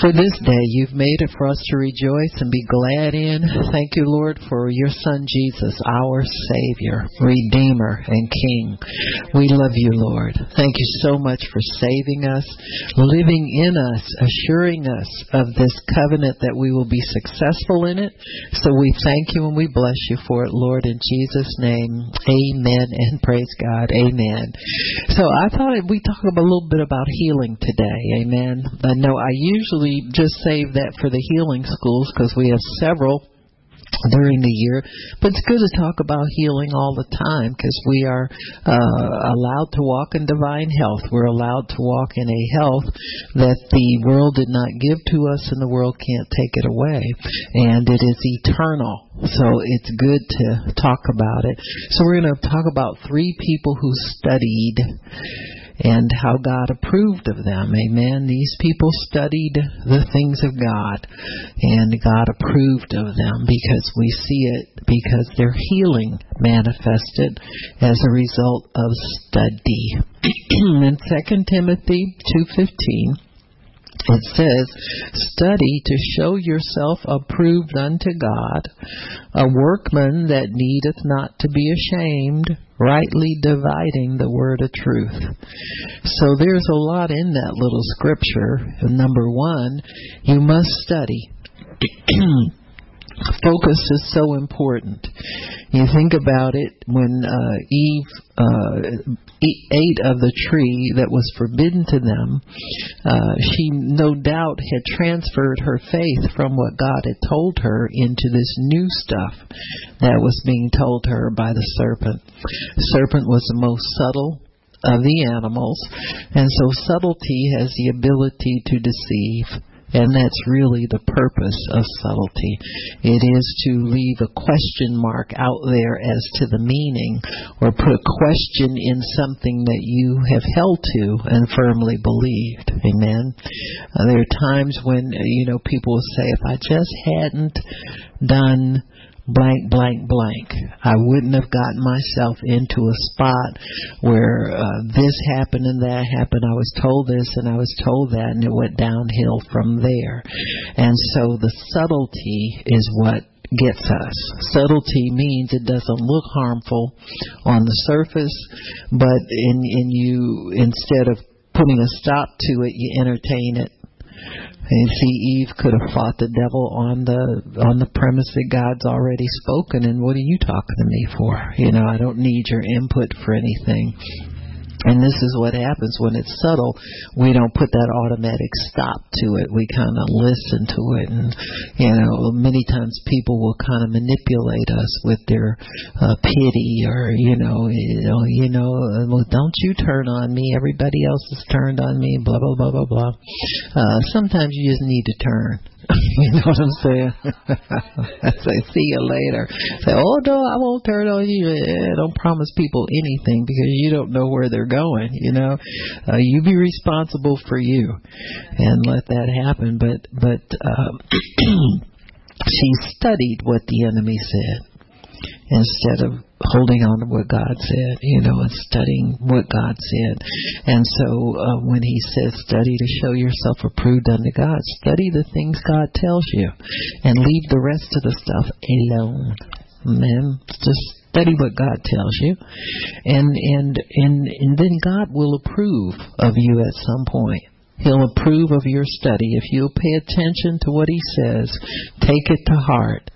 for this day. You've made it for us to rejoice and be glad in. Thank you, Lord, for your Son Jesus, our Savior, Redeemer, and King. We love you, Lord. Thank you so much for saving us, living in us, assuring us of this covenant that we will be successful in it. So we thank you and we bless you for it, Lord, in Jesus' name. Amen and praise God. Amen. So I thought we talk a little bit about healing today. Amen. I know I usually just save that for the healing schools because we have several during the year. But it's good to talk about healing all the time because we are uh, allowed to walk in divine health. We're allowed to walk in a health that the world did not give to us and the world can't take it away. And it is eternal. So it's good to talk about it. So we're going to talk about three people who studied and how God approved of them. Amen. These people studied the things of God and God approved of them because we see it because their healing manifested as a result of study. In 2 Timothy 2:15 it says, Study to show yourself approved unto God, a workman that needeth not to be ashamed, rightly dividing the word of truth. So there's a lot in that little scripture. Number one, you must study. focus is so important. You think about it when uh, Eve uh, ate of the tree that was forbidden to them, uh, she no doubt had transferred her faith from what God had told her into this new stuff that was being told her by the serpent. Serpent was the most subtle of the animals, and so subtlety has the ability to deceive. And that's really the purpose of subtlety. It is to leave a question mark out there as to the meaning or put a question in something that you have held to and firmly believed. Amen. Uh, there are times when, you know, people will say, if I just hadn't done blank, blank, blank. I wouldn't have gotten myself into a spot where uh, this happened and that happened. I was told this and I was told that, and it went downhill from there. And so the subtlety is what gets us. Subtlety means it doesn't look harmful on the surface, but in in you instead of putting a stop to it, you entertain it and see, Eve could have fought the devil on the on the premise that God's already spoken. And what are you talking to me for? You know, I don't need your input for anything. And this is what happens when it's subtle. We don't put that automatic stop to it. We kind of listen to it, and you know, many times people will kind of manipulate us with their uh, pity, or you know, you know, know, well, don't you turn on me? Everybody else has turned on me. Blah blah blah blah blah. Uh, sometimes you just need to turn you know what I'm saying? I say, see you later. Say, oh no, I won't turn on you. Eh, don't promise people anything because you don't know where they're going. You know, uh, you be responsible for you, and let that happen. But but um, she studied what the enemy said instead of holding on to what God said, you know, and studying what God said. And so uh, when he says study to show yourself approved unto God, study the things God tells you and leave the rest of the stuff alone. Man, just study what God tells you, and and and and then God will approve of you at some point. He'll approve of your study if you'll pay attention to what he says, take it to heart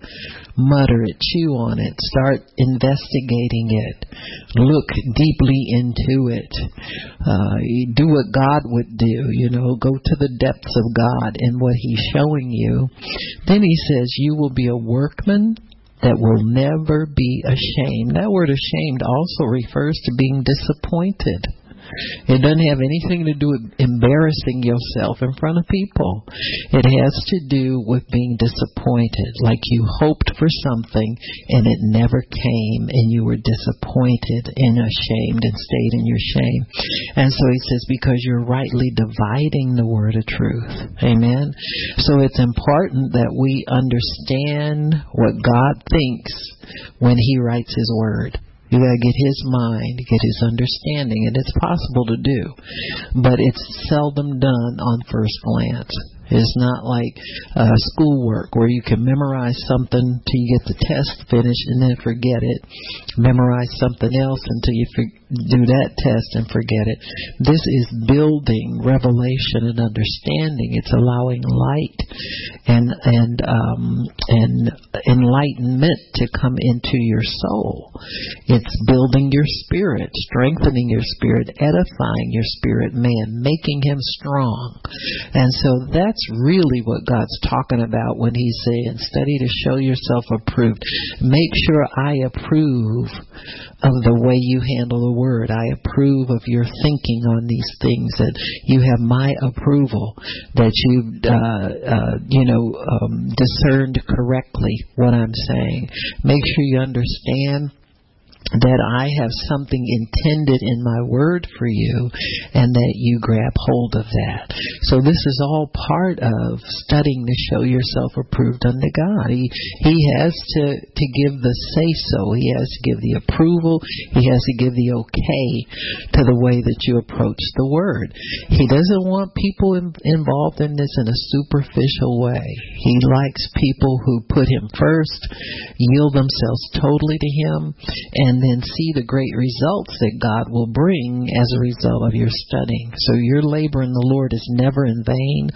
mutter it, chew on it, start investigating it, look deeply into it, uh, do what God would do, you know, go to the depths of God and what He's showing you. Then He says, You will be a workman that will never be ashamed. That word ashamed also refers to being disappointed. It doesn't have anything to do with embarrassing yourself in front of people. It has to do with being disappointed, like you hoped for something and it never came and you were disappointed and ashamed and stayed in your shame. And so he says, because you're rightly dividing the word of truth. Amen. So it's important that we understand what God thinks when he writes his word. You got to get his mind, get his understanding, and it's possible to do, but it's seldom done on first glance. It's not like uh, schoolwork where you can memorize something till you get the test finished and then forget it. Memorize something else until you for- do that test and forget it. This is building revelation and understanding. It's allowing light and and um, and enlightenment to come into your soul. It's building your spirit, strengthening your spirit, edifying your spirit man, making him strong. And so that's really what God's talking about when he's saying, study to show yourself approved. Make sure I approve of the way you handle the word. I approve of your thinking on these things, that you have my approval, that you, uh, uh, you know, um, discerned correctly what I'm saying. Make sure you understand that I have something intended in my word for you and that you grab hold of that. So this is all part of studying to show yourself approved unto God. He, he has to, to give the say so. He has to give the approval. He has to give the okay to the way that you approach the word. He doesn't want people in, involved in this in a superficial way. He likes people who put him first, yield themselves totally to him, and then see the great results that God will bring as a result of your studying. So your labor in the Lord is never in vain.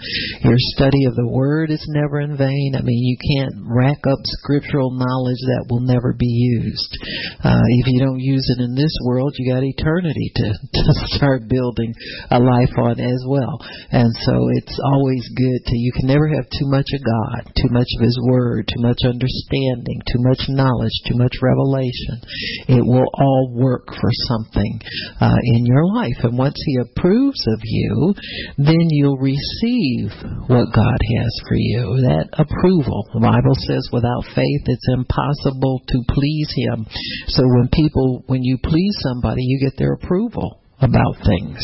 Your study of the Word is never in vain. I mean, you can't rack up scriptural knowledge that will never be used. Uh, if you don't use it in this world, you got eternity to, to start building a life on as well. And so it's always good to, you can never have too much of God, too much of His Word, too much understanding, too much knowledge, too much revelation it will all work for something uh, in your life. And once He approves of you, then you'll receive what God has for you. That approval. The Bible says without faith it's impossible to please Him. So when people, when you please somebody, you get their approval about things.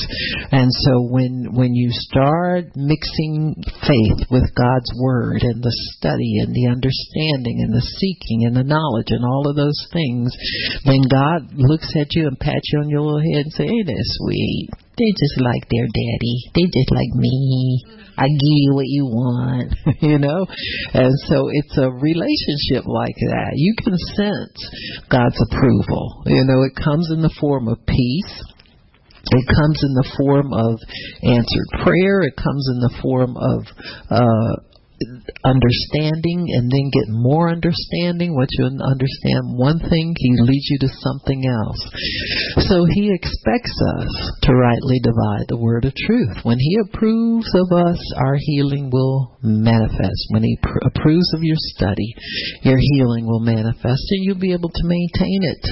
And so when when you start mixing faith with God's word and the study and the understanding and the seeking and the knowledge and all of those things, then God looks at you and pats you on your little head and say, "Ain't that sweet? They just like their daddy. They just like me. I give you what you want, you know." And so it's a relationship like that. You can sense God's approval. You know, it comes in the form of peace it comes in the form of answered prayer. It comes in the form of uh, understanding and then get more understanding. Once you understand one thing, He leads you to something else. So He expects us to rightly divide the word of truth. When He approves of us, our healing will manifest. When He pr- approves of your study, your healing will manifest and you'll be able to maintain it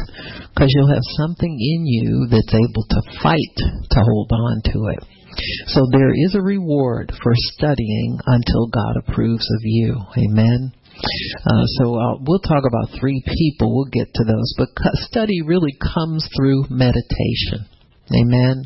because you'll have something in you that's able to fight to hold on to it. So there is a reward for studying until God approves of you. Amen. Uh, so uh, we'll talk about three people. We'll get to those. But study really comes through meditation. Amen.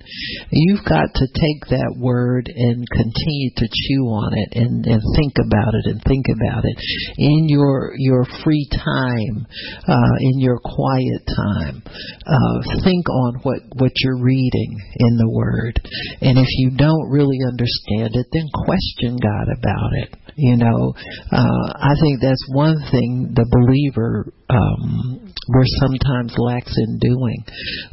You've got to take that word and continue to chew on it and, and think about it and think about it in your your free time, uh, in your quiet time. Uh, think on what what you're reading in the word, and if you don't really understand it, then question God about it. You know, uh, I think that's one thing the believer um, we're sometimes lax in doing.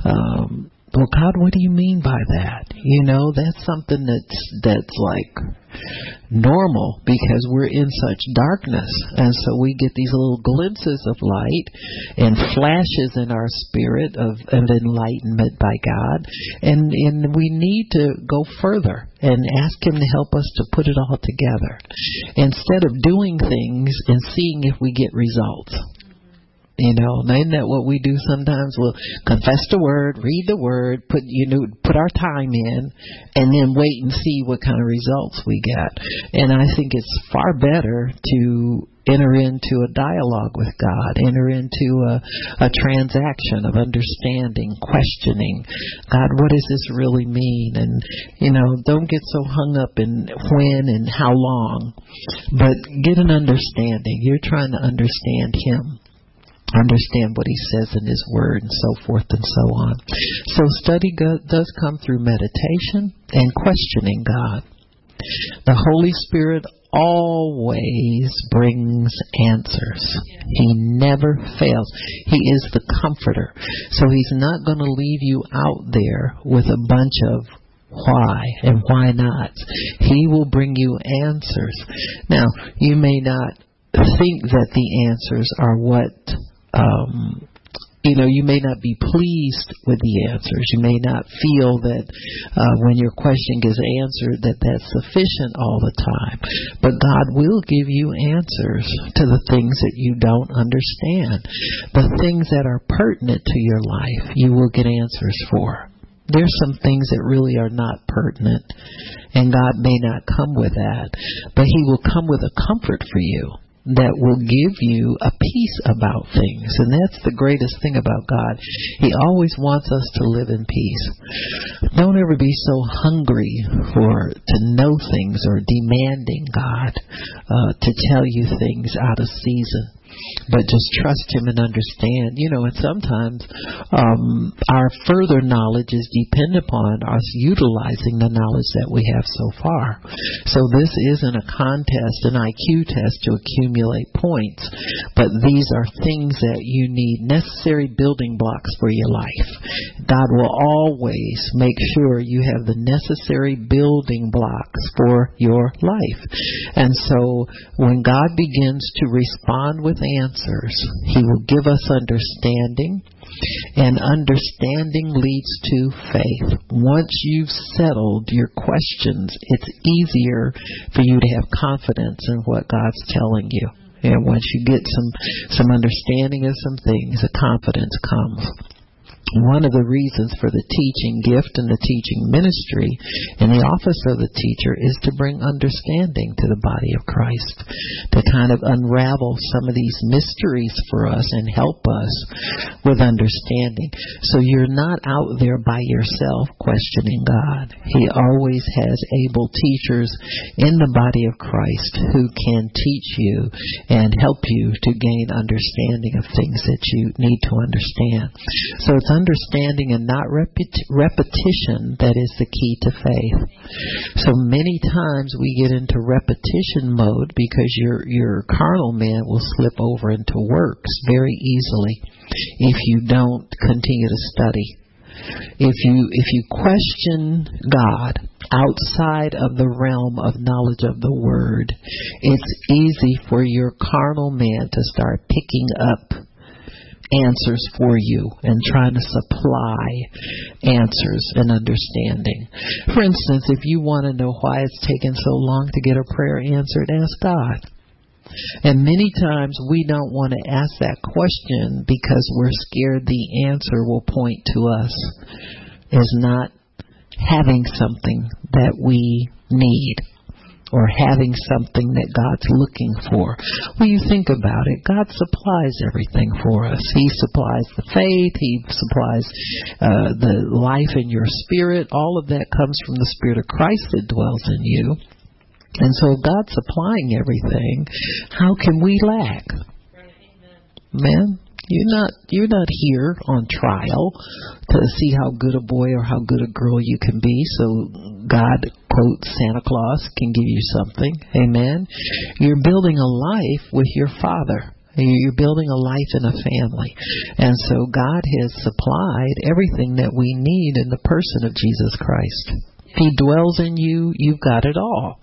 Um, well, God, what do you mean by that? You know, that's something that's that's like normal because we're in such darkness, and so we get these little glimpses of light and flashes in our spirit of, of enlightenment by God, and and we need to go further and ask Him to help us to put it all together instead of doing things and seeing if we get results. You know, isn't that what we do sometimes? We'll confess the word, read the word, put you know, put our time in, and then wait and see what kind of results we get. And I think it's far better to enter into a dialogue with God, enter into a, a transaction of understanding, questioning. God, what does this really mean? And, you know, don't get so hung up in when and how long, but get an understanding. You're trying to understand Him understand what he says in his word and so forth and so on. So study does come through meditation and questioning God. The Holy Spirit always brings answers. He never fails. He is the comforter. So he's not going to leave you out there with a bunch of why and why not. He will bring you answers. Now, you may not think that the answers are what um, you know, you may not be pleased with the answers. You may not feel that uh, when your question gets answered that that's sufficient all the time. But God will give you answers to the things that you don't understand. The things that are pertinent to your life, you will get answers for. There's some things that really are not pertinent, and God may not come with that, but He will come with a comfort for you that will give you a peace about things. And that's the greatest thing about God. He always wants us to live in peace. Don't ever be so hungry for to know things or demanding God uh, to tell you things out of season but just trust him and understand. You know and sometimes um our further knowledge is dependent upon us utilizing the knowledge that we have so far. So this isn't a contest an IQ test to accumulate points but these are things that you need necessary building blocks for your life. God will always make sure you have the necessary building blocks for your life. And so when God begins to respond with answers. He will give us understanding, and understanding leads to faith. Once you've settled your questions, it's easier for you to have confidence in what God's telling you. And once you get some some understanding of some things, the confidence comes one of the reasons for the teaching gift and the teaching ministry and the office of the teacher is to bring understanding to the body of Christ, to kind of unravel some of these mysteries for us and help us with understanding. So you're not out there by yourself questioning God. He always has able teachers in the body of Christ who can teach you and help you to gain understanding of things that you need to understand. So it's understanding and not repet- repetition that is the key to faith. So many times we get into repetition mode because your your carnal man will slip over into works very easily if you don't continue to study. If you if you question God outside of the realm of knowledge of the word, it's easy for your carnal man to start picking up answers for you and trying to supply answers and understanding. For instance, if you want to know why it's taken so long to get a prayer answered, ask God. And many times we don't want to ask that question because we're scared the answer will point to us as not having something that we need or having something that God's looking for. When you think about it, God supplies everything for us. He supplies the faith, He supplies uh, the life in your spirit. All of that comes from the Spirit of Christ that dwells in you. And so, God's supplying everything. How can we lack? Man, you're not you're not here on trial to see how good a boy or how good a girl you can be. So God quote Santa Claus can give you something. Amen. You're building a life with your father. You're building a life in a family. And so God has supplied everything that we need in the person of Jesus Christ. If He dwells in you, you've got it all.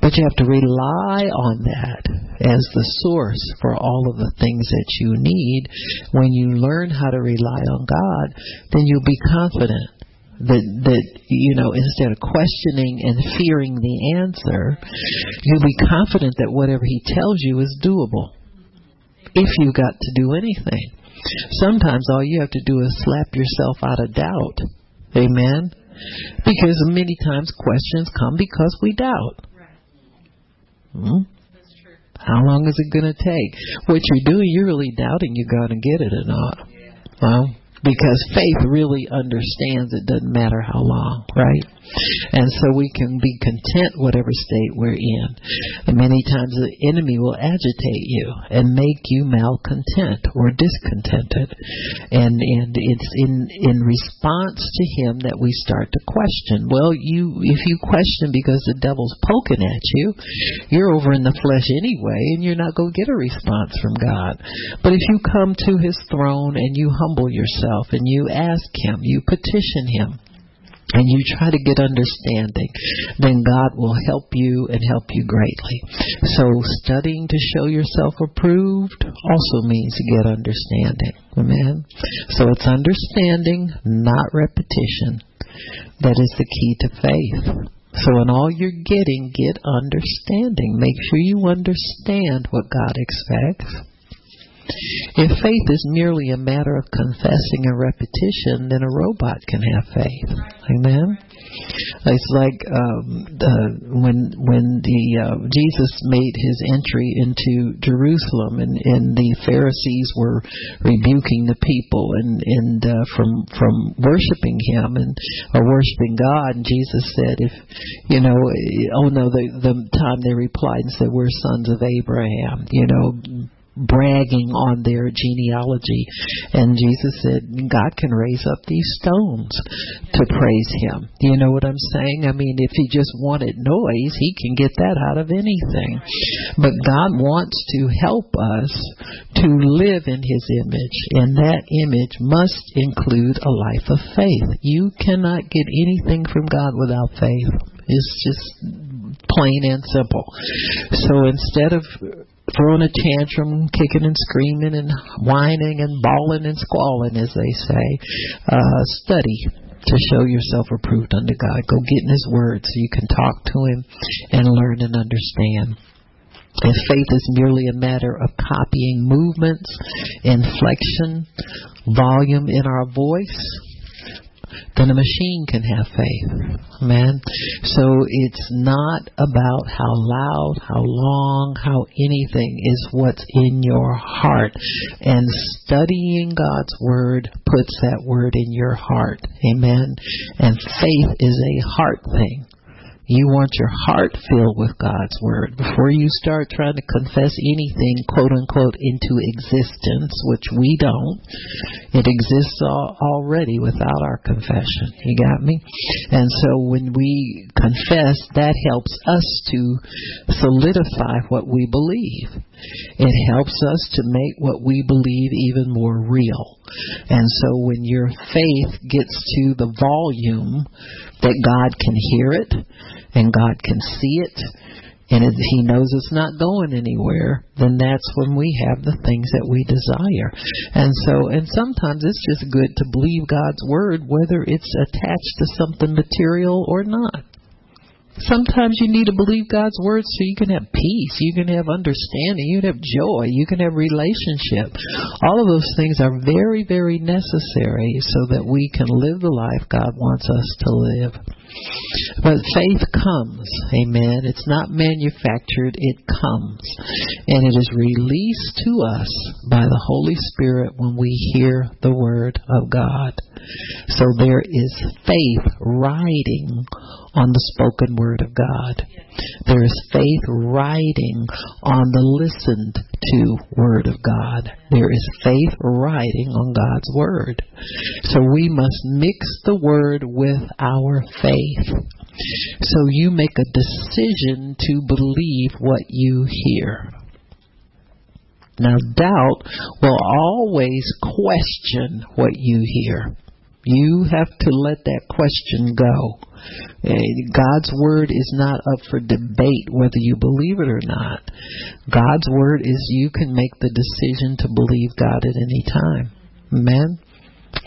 But you have to rely on that as the source for all of the things that you need. When you learn how to rely on God, then you'll be confident that that you know instead of questioning and fearing the answer you'll be confident that whatever he tells you is doable if you got to do anything sometimes all you have to do is slap yourself out of doubt amen because many times questions come because we doubt. Hmm? How long is it going to take? What you're doing, you're really doubting you're going to get it or not. Well, because faith really understands it doesn't matter how long, right? And so we can be content whatever state we're in. And many times the enemy will agitate you and make you malcontent or discontented. And and it's in in response to him that we start to question. Well, you if you question because the devil's poking at you, you're over in the flesh anyway and you're not going to get a response from God. But if you come to his throne and you humble yourself yourself and you ask Him, you petition Him, and you try to get understanding, then God will help you and help you greatly. So, studying to show yourself approved also means to get understanding. Amen. So, it's understanding, not repetition. That is the key to faith. So, in all you're getting, get understanding. Make sure you understand what God expects if faith is merely a matter of confessing and repetition, then a robot can have faith. Amen. It's like um, uh, when when the uh, Jesus made his entry into Jerusalem, and, and the Pharisees were rebuking the people and and uh, from from worshiping him and or worshiping God. And Jesus said, if you know, oh no, the the time they replied and said, we're sons of Abraham. You know bragging on their genealogy. And Jesus said, God can raise up these stones to praise Him. You know what I'm saying? I mean, if He just wanted noise, He can get that out of anything. But God wants to help us to live in His image, and that image must include a life of faith. You cannot get anything from God without faith. It's just plain and simple. So instead of throwing a tantrum, kicking and screaming and whining and bawling and squalling, as they say. Uh, study to show yourself approved unto God. Go get in His Word so you can talk to Him and learn and understand. If faith is merely a matter of copying movements, inflection, volume in our voice, then a machine can have faith. Amen. So it's not about how loud, how long, how anything is what's in your heart. And studying God's word puts that word in your heart. Amen. And faith is a heart thing. You want your heart filled with God's Word. Before you start trying to confess anything, quote unquote, into existence, which we don't, it exists all, already without our confession. You got me? And so when we confess, that helps us to solidify what we believe. It helps us to make what we believe even more real. And so when your faith gets to the volume that God can hear it and God can see it and it, He knows it's not going anywhere, then that's when we have the things that we desire. And so, and sometimes it's just good to believe God's word, whether it's attached to something material or not. Sometimes you need to believe God's word so you can have peace, you can have understanding, you can have joy, you can have relationship. All of those things are very, very necessary so that we can live the life God wants us to live. But faith comes, amen. It's not manufactured, it comes. And it is released to us by the Holy Spirit when we hear the Word of God. So there is faith riding on the spoken Word of God. There is faith riding on the listened to Word of God. There is faith riding on God's Word. So we must mix the Word with our faith. So you make a decision to believe what you hear. Now, doubt will always question what you hear. You have to let that question go. Eh, God's word is not up for debate whether you believe it or not. God's word is you can make the decision to believe God at any time. Amen?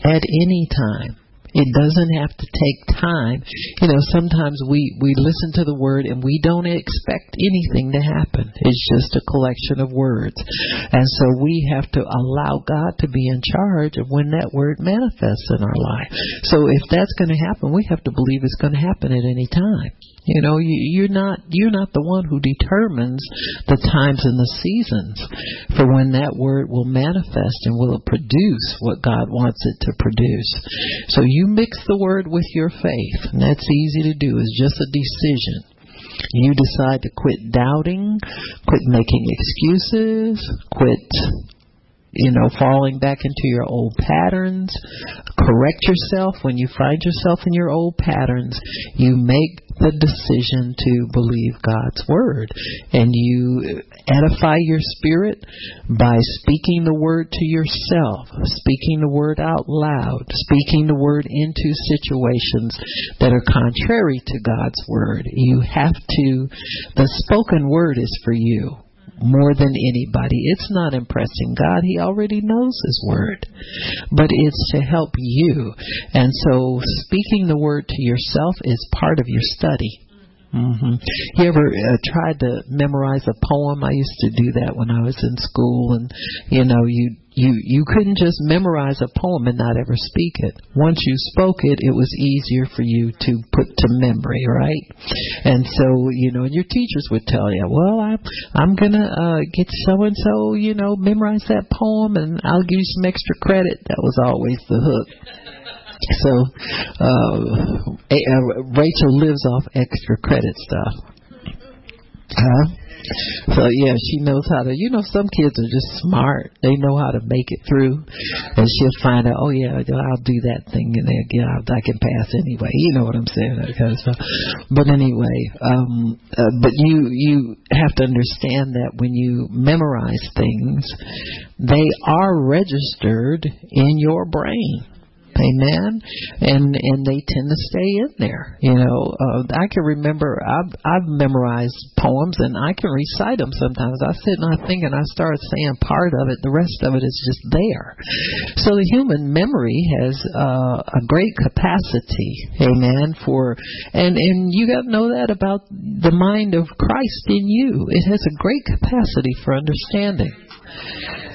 At any time. It doesn't have to take time. You know, sometimes we, we listen to the word and we don't expect anything to happen. It's just a collection of words. And so we have to allow God to be in charge of when that word manifests in our life. So if that's going to happen, we have to believe it's going to happen at any time. You know, you, you're not you're not the one who determines the times and the seasons for when that word will manifest and will produce what God wants it to produce. So you mix the word with your faith, and that's easy to do. It's just a decision. You decide to quit doubting, quit making excuses, quit you know, falling back into your old patterns. Correct yourself when you find yourself in your old patterns. You make the decision to believe God's word and you edify your spirit by speaking the word to yourself, speaking the word out loud, speaking the word into situations that are contrary to God's word. You have to, the spoken word is for you more than anybody. It's not impressing God. He already knows His Word. But it's to help you. And so speaking the Word to yourself is part of your study. Mm-hmm. You ever uh, tried to memorize a poem? I used to do that when I was in school, and you know, you you you couldn't just memorize a poem and not ever speak it. Once you spoke it, it was easier for you to put to memory, right? And so, you know, your teachers would tell you, "Well, I'm I'm gonna uh, get so and so, you know, memorize that poem, and I'll give you some extra credit." That was always the hook. So uh, uh, Rachel lives off extra credit stuff. Huh? So yeah, she knows how to. You know, some kids are just smart. They know how to make it through, and she'll find out. Oh yeah, I'll do that thing, and then yeah, I can pass anyway. You know what I'm saying? That kind of stuff. But anyway, um, uh, but you you have to understand that when you memorize things, they are registered in your brain. Amen. And and they tend to stay in there. You know, uh, I can remember I've I've memorized poems and I can recite them sometimes. I sit and I think and I start saying part of it. The rest of it is just there. So the human memory has uh, a great capacity. Amen. For and and you got to know that about the mind of Christ in you. It has a great capacity for understanding.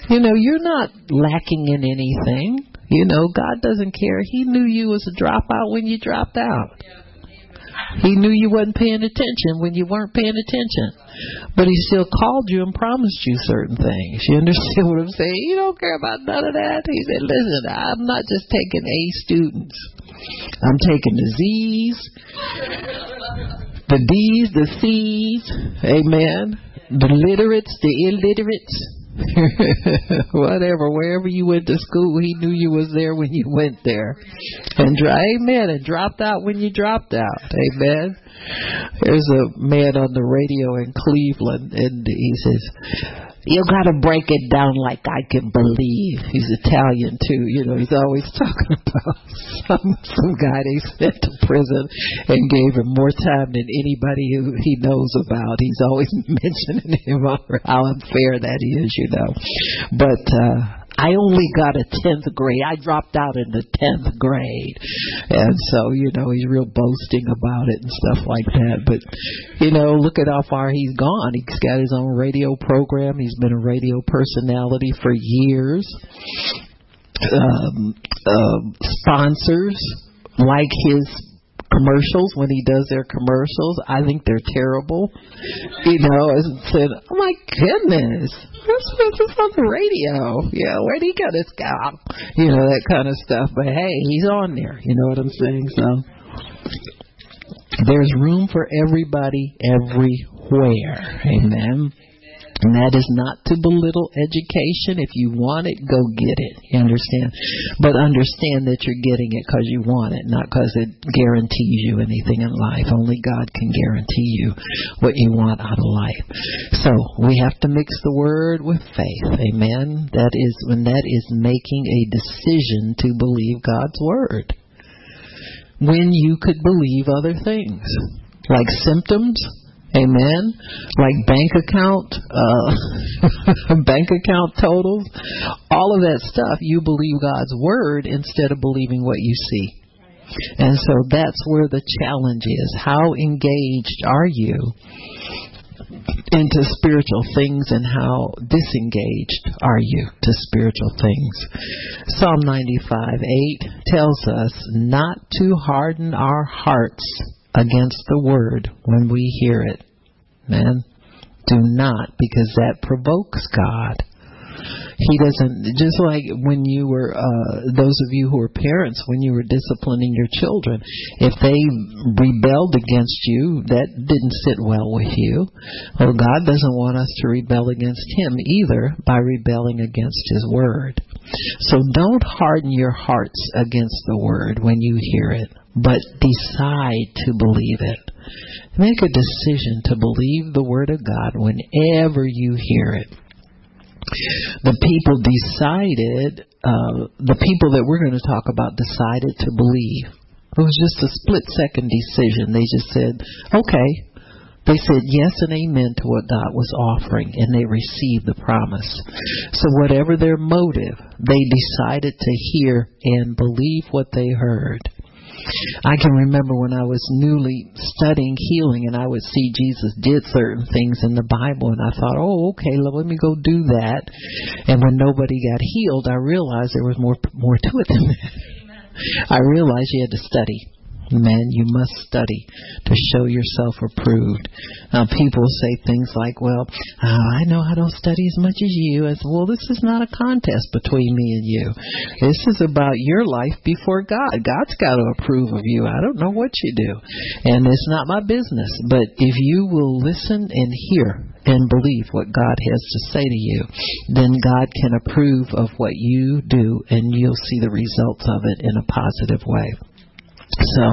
You know, you're not lacking in anything. You know, God doesn't care. He knew you was a dropout when you dropped out. He knew you wasn't paying attention when you weren't paying attention. But he still called you and promised you certain things. You understand what I'm saying? You don't care about none of that. He said, listen, I'm not just taking A students. I'm taking the Z's, the D's, the C's, amen, the literates, the illiterates, Whatever, wherever you went to school, he knew you was there when you went there. And amen, and dropped out when you dropped out. Amen. There's a man on the radio in Cleveland, and he says, you got to break it down like I can believe. He's Italian too, you know. He's always talking about some some guy they sent to prison and gave him more time than anybody who he knows about. He's always mentioning him how unfair that is, you know. But uh I only got a 10th grade. I dropped out in the 10th grade. And so, you know, he's real boasting about it and stuff like that. But, you know, look at how far he's gone. He's got his own radio program. He's been a radio personality for years. Um, um, sponsors like his commercials when he does their commercials. I think they're terrible. You know, I said, oh my goodness, this is on the radio. Yeah, where'd he get his guy? You know, that kind of stuff. But hey, he's on there. You know what I'm saying? So there's room for everybody everywhere. Amen. And that is not to belittle education. If you want it, go get it. You understand? But understand that you're getting it because you want it, not because it guarantees you anything in life. Only God can guarantee you what you want out of life. So we have to mix the word with faith. Amen. That is when that is making a decision to believe God's word. When you could believe other things, like symptoms, Amen. Like bank account, uh, bank account totals, all of that stuff. You believe God's word instead of believing what you see. And so that's where the challenge is. How engaged are you into spiritual things and how disengaged are you to spiritual things? Psalm 95 8 tells us not to harden our hearts against the word when we hear it. Man, do not, because that provokes God. He doesn't, just like when you were, uh, those of you who are parents, when you were disciplining your children, if they rebelled against you, that didn't sit well with you. Well, God doesn't want us to rebel against Him either by rebelling against His Word. So don't harden your hearts against the Word when you hear it, but decide to believe it. Make a decision to believe the Word of God whenever you hear it the people decided, uh, the people that we're going to talk about decided to believe. It was just a split second decision. They just said, okay. They said yes and amen to what God was offering, and they received the promise. So, whatever their motive, they decided to hear and believe what they heard. I can remember when I was newly studying healing and I would see Jesus did certain things in the Bible and I thought, oh, okay, let me go do that. And when nobody got healed, I realized there was more more to it than that. I realized you had to study. Man, you must study to show yourself approved. Now, people say things like, well, oh, I know I don't study as much as you. As well, this is not a contest between me and you. This is about your life before God. God's got to approve of you. I don't know what you do. And it's not my business. But if you will listen and hear and believe what God has to say to you, then God can approve of what you do and you'll see the results of it in a positive way. So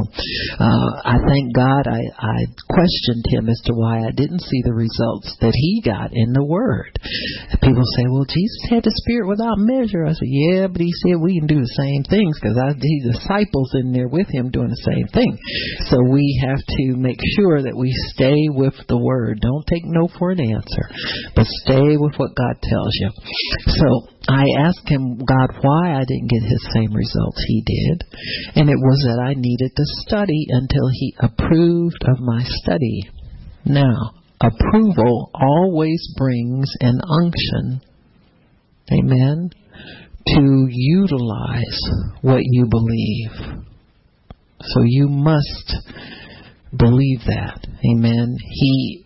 uh, I thank God I, I questioned him as to why I didn't see the results that he got in the Word. People say, well, Jesus had the Spirit without measure. I said, yeah, but he said we can do the same things because see disciples in there with him doing the same thing. So we have to make sure that we stay with the Word. Don't take no for an answer, but stay with what God tells you. So I asked him, God, why I didn't get his same results he did. And it was that I needed to study until he approved of my study. Now, approval always brings an unction, amen, to utilize what you believe. So you must believe that, amen. He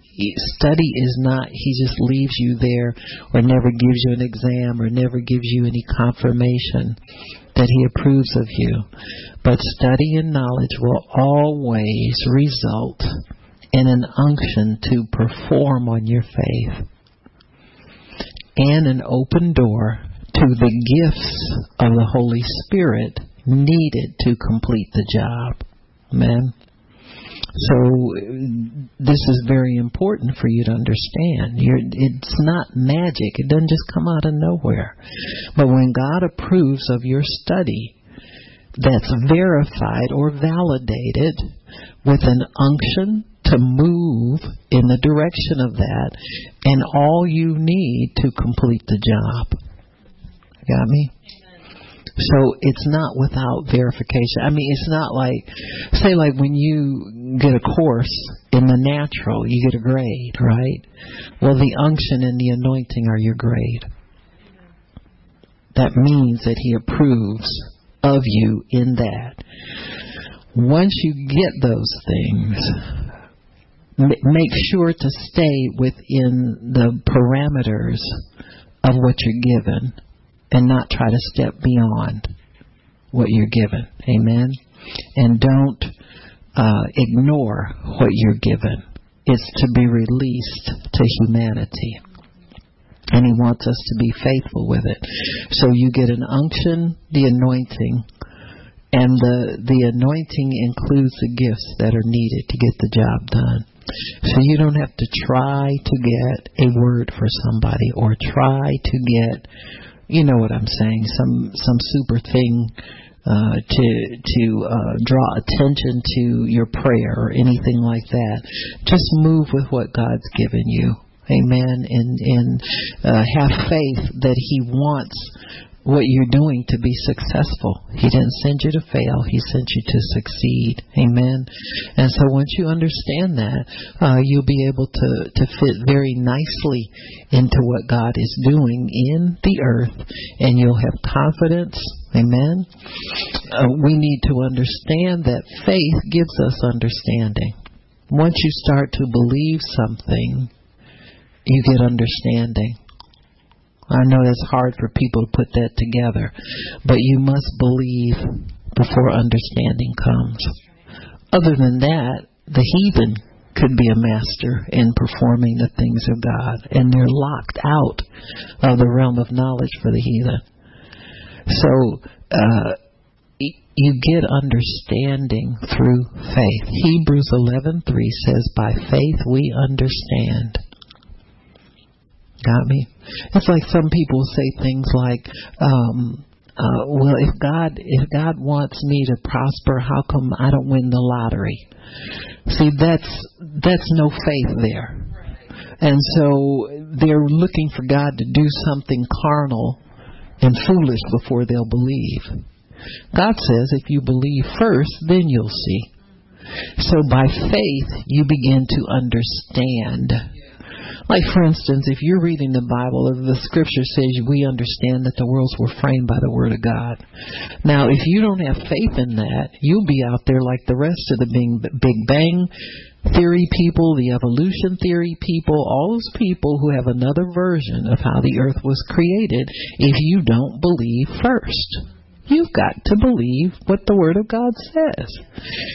study is not he just leaves you there or never gives you an exam or never gives you any confirmation that he approves of you but study and knowledge will always result in an unction to perform on your faith and an open door to the gifts of the Holy Spirit needed to complete the job. Amen. So uh, this is very important for you to understand. You're, it's not magic. It doesn't just come out of nowhere. But when God approves of your study, that's verified or validated with an unction to move in the direction of that and all you need to complete the job. Got me? So it's not without verification. I mean, it's not like, say, like when you get a course in the natural, you get a grade, right? Well, the unction and the anointing are your grade. That means that He approves of you in that. Once you get those things, make sure to stay within the parameters of what you're given and not try to step beyond what you're given. Amen. And don't uh, ignore what you're given. It's to be released to humanity. And He wants us to be faithful with it. So you get an unction, the anointing, and the the anointing includes the gifts that are needed to get the job done. So you don't have to try to get a word for somebody or try to get you know what I'm saying, some some super thing uh, to to uh, draw attention to your prayer or anything like that. Just move with what God's given you. Amen. And and uh, have faith that He wants what you're doing to be successful. He didn't send you to fail. He sent you to succeed. Amen. And so once you understand that, uh, you'll be able to, to fit very nicely into what God is doing in the earth and you'll have confidence. Amen. Uh, we need to understand that faith gives us understanding. Once you start to believe something, you get understanding. I know that's hard for people to put that together, but you must believe before understanding comes. Other than that, the heathen could be a master in performing the things of God, and they're locked out of the realm of knowledge for the heathen. So, uh, you get understanding through faith. Hebrews 11:3 says, "By faith we understand." Got me? It's like some people say things like, um, uh, well, if God if God wants me to prosper, how come I don't win the lottery? See, that's that's no faith there. And so they're looking for God to do something carnal and foolish before they'll believe. God says if you believe first, then you'll see. So by faith, you begin to understand like, for instance, if you're reading the Bible, the scripture says we understand that the worlds were framed by the Word of God. Now, if you don't have faith in that, you'll be out there like the rest of the Big Bang theory people, the evolution theory people, all those people who have another version of how the earth was created if you don't believe first. You've got to believe what the Word of God says.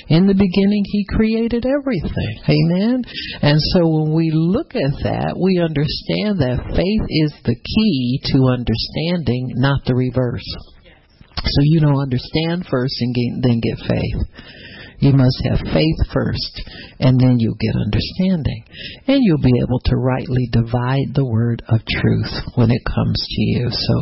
In the beginning, He created everything. Amen? And so when we look at that, we understand that faith is the key to understanding, not the reverse. So you don't understand first and then get faith. You must have faith first, and then you'll get understanding. And you'll be able to rightly divide the word of truth when it comes to you. So,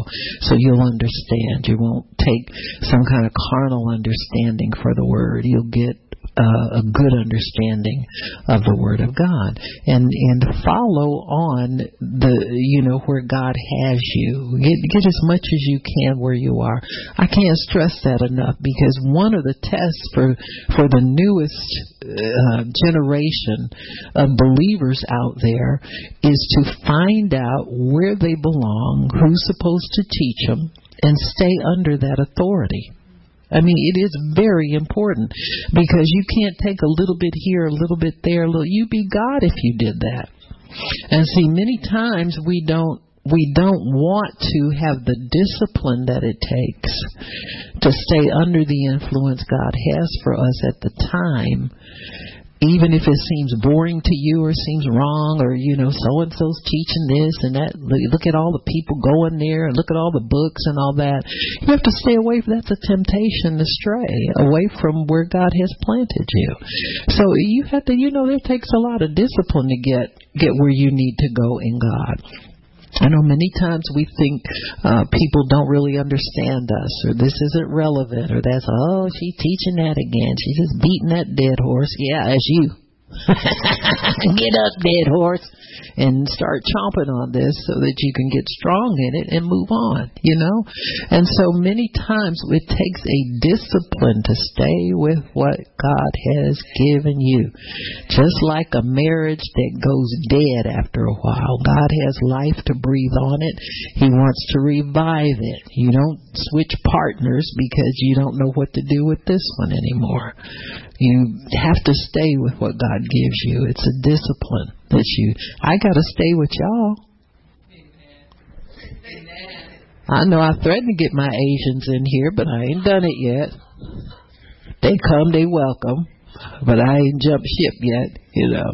so you'll understand. You won't take some kind of carnal understanding for the word. You'll get uh, a good understanding of the Word of God, and and follow on the you know where God has you. Get get as much as you can where you are. I can't stress that enough because one of the tests for for the newest uh, generation of believers out there is to find out where they belong, who's supposed to teach them, and stay under that authority. I mean, it is very important because you can't take a little bit here, a little bit there. Little, you'd be God if you did that. And see, many times we don't we don't want to have the discipline that it takes to stay under the influence God has for us at the time even if it seems boring to you or seems wrong or you know so and so's teaching this and that look at all the people going there and look at all the books and all that. You have to stay away from that's a temptation to stray away from where God has planted you. So you have to you know it takes a lot of discipline to get get where you need to go in God I know many times we think uh, people don't really understand us, or this isn't relevant, or that's oh she's teaching that again. She's just beating that dead horse. Yeah, that's you. Get up, dead horse and start chomping on this so that you can get strong in it and move on, you know? And so many times it takes a discipline to stay with what God has given you. Just like a marriage that goes dead after a while, God has life to breathe on it. He wants to revive it. You don't switch partners because you don't know what to do with this one anymore. You have to stay with what God gives you. It's a discipline that you. I got to stay with y'all. Amen. I know I threatened to get my Asians in here, but I ain't done it yet. They come, they welcome but I ain't jumped ship yet, you know.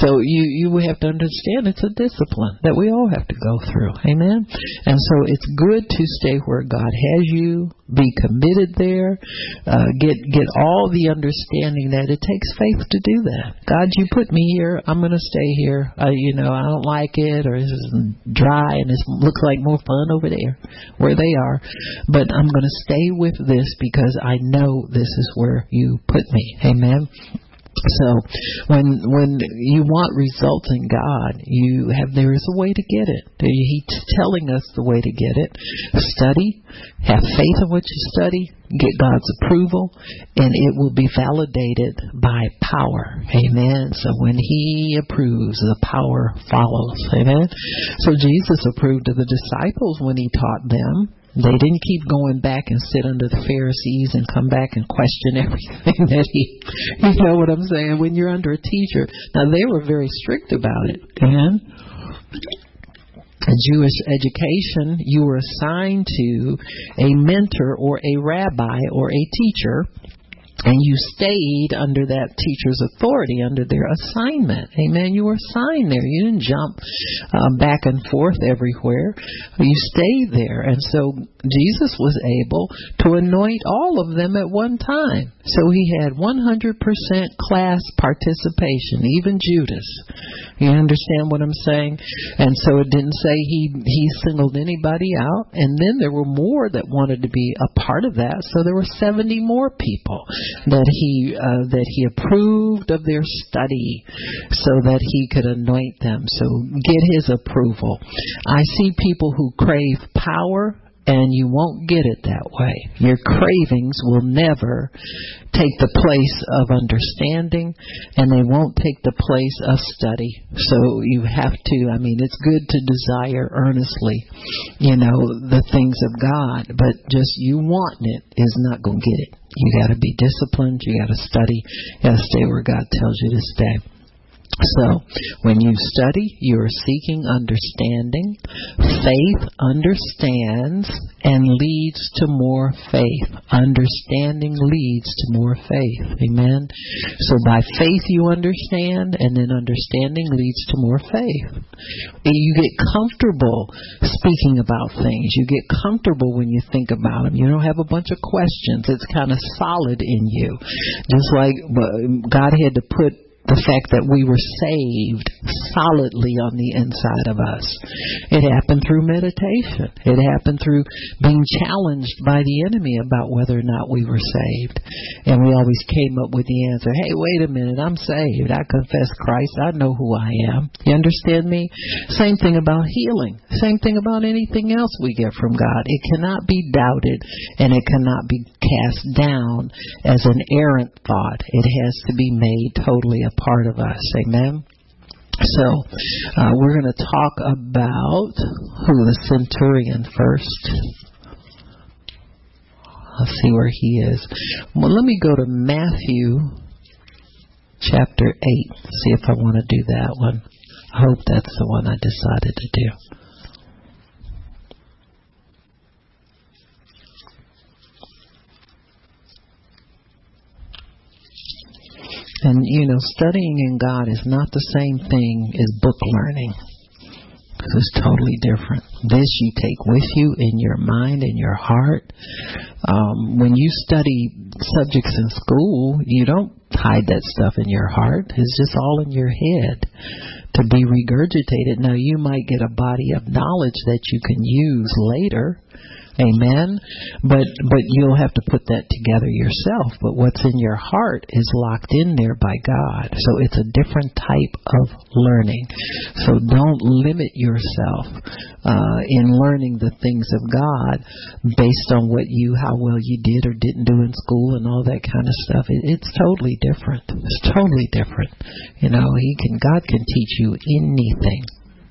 So you you have to understand it's a discipline that we all have to go through. Amen. And so it's good to stay where God has you, be committed there, uh, get get all the understanding that it takes faith to do that. God, you put me here, I'm going to stay here. Uh, you know, I don't like it, or it's dry and it looks like more fun over there where they are, but I'm going to stay with this because I know this is where you put me. Amen. So when when you want results in God, you have there is a way to get it. He's telling us the way to get it. Study, have faith in what you study, get God's approval, and it will be validated by power. Amen. So when He approves, the power follows. Amen. So Jesus approved of the disciples when He taught them. They didn't keep going back and sit under the Pharisees and come back and question everything that he, you know what I'm saying? When you're under a teacher, now they were very strict about it. And a Jewish education, you were assigned to a mentor or a rabbi or a teacher and you stayed under that teacher's authority, under their assignment. Amen. You were assigned there. You didn't jump uh, back and forth everywhere. You stayed there. And so Jesus was able to anoint all of them at one time. So he had 100% class participation, even Judas. You understand what I'm saying? And so it didn't say he he singled anybody out. And then there were more that wanted to be a part of that. So there were 70 more people that he uh, that he approved of their study so that he could anoint them. So get his approval. I see people who crave power and you won't get it that way. Your cravings will never take the place of understanding, and they won't take the place of study. So you have to, I mean, it's good to desire earnestly, you know, the things of God, but just you wanting it is not going to get it. You got to be disciplined, you got to study, you got to stay where God tells you to stay. So, when you study, you are seeking understanding. Faith understands and leads to more faith. Understanding leads to more faith. Amen. So, by faith, you understand, and then understanding leads to more faith. You get comfortable speaking about things. You get comfortable when you think about them. You don't have a bunch of questions. It's kind of solid in you. Just like God had to put the fact that we were saved solidly on the inside of us. It happened through meditation. It happened through being challenged by the enemy about whether or not we were saved. And we always came up with the answer, hey, wait a minute, I'm saved. I confess Christ. I know who I am. You understand me? Same thing about healing. Same thing about anything else we get from God. It cannot be doubted and it cannot be cast down as an errant thought. It has to be made totally a part of us. Amen. So, uh, we're going to talk about who the centurion first. Let's see where he is. Well, let me go to Matthew chapter 8. See if I want to do that one. I hope that's the one I decided to do. And, you know, studying in God is not the same thing as book learning. It's totally different. This you take with you in your mind and your heart. Um, when you study subjects in school, you don't hide that stuff in your heart. It's just all in your head to be regurgitated. Now, you might get a body of knowledge that you can use later Amen. But but you'll have to put that together yourself. But what's in your heart is locked in there by God. So it's a different type of learning. So don't limit yourself uh, in learning the things of God based on what you how well you did or didn't do in school and all that kind of stuff. It, it's totally different. It's totally different. You know, he can God can teach you anything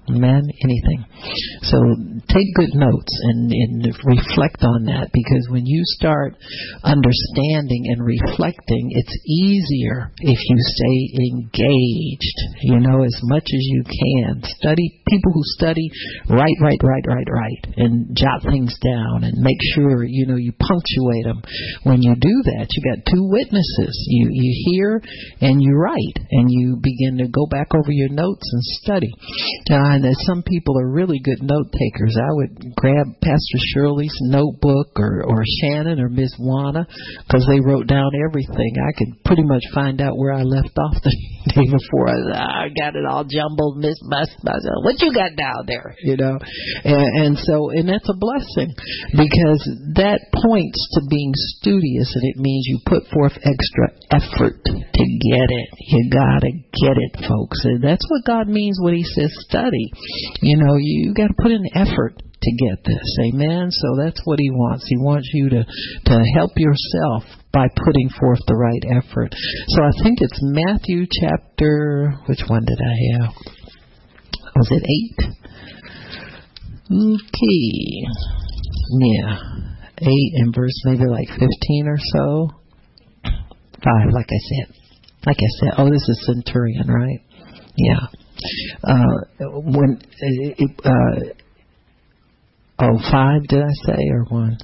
man, anything. So take good notes and, and reflect on that because when you start understanding and reflecting, it's easier if you stay engaged, you know, as much as you can. Study, people who study, write, write, write, write, write, and jot things down and make sure, you know, you punctuate them. When you do that, you got two witnesses. You, you hear and you write and you begin to go back over your notes and study. Find that some people are really good note takers. I would grab Pastor Shirley's notebook or or Shannon or Miss Juana because they wrote down everything. I could pretty much find out where I left off the day before. I, ah, I got it all jumbled, Miss myself. Uh, what you got down there? You know, and, and so and that's a blessing because that points to being studious, and it means you put forth extra effort to get it. You gotta get it, folks, and that's what God means when He says study. You know, you got to put in effort to get this. Amen. So that's what he wants. He wants you to to help yourself by putting forth the right effort. So I think it's Matthew chapter which one did I have? Was it 8? Okay. Yeah. 8 and verse maybe like 15 or so. 5 like I said. Like I said, oh this is centurion, right? Yeah. Uh when it, uh Oh, five, did I say, or one?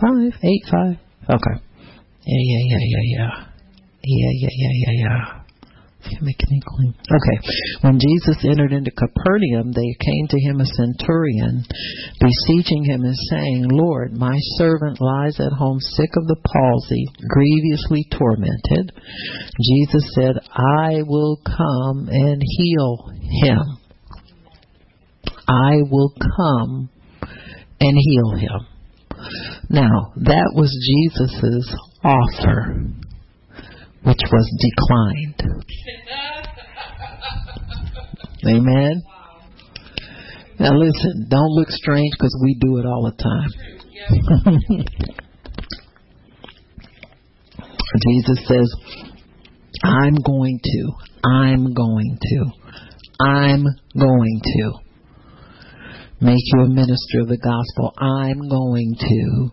Five, eight, five. Okay. Yeah, yeah, yeah, yeah, yeah. Yeah, yeah, yeah, yeah, yeah. Okay. When Jesus entered into Capernaum, they came to him a centurion, beseeching him and saying, Lord, my servant lies at home sick of the palsy, grievously tormented. Jesus said, I will come and heal him. I will come and heal him. Now, that was Jesus' offer, which was declined. Amen. Now listen, don't look strange because we do it all the time. Jesus says, I'm going to, I'm going to, I'm going to make you a minister of the gospel. I'm going to,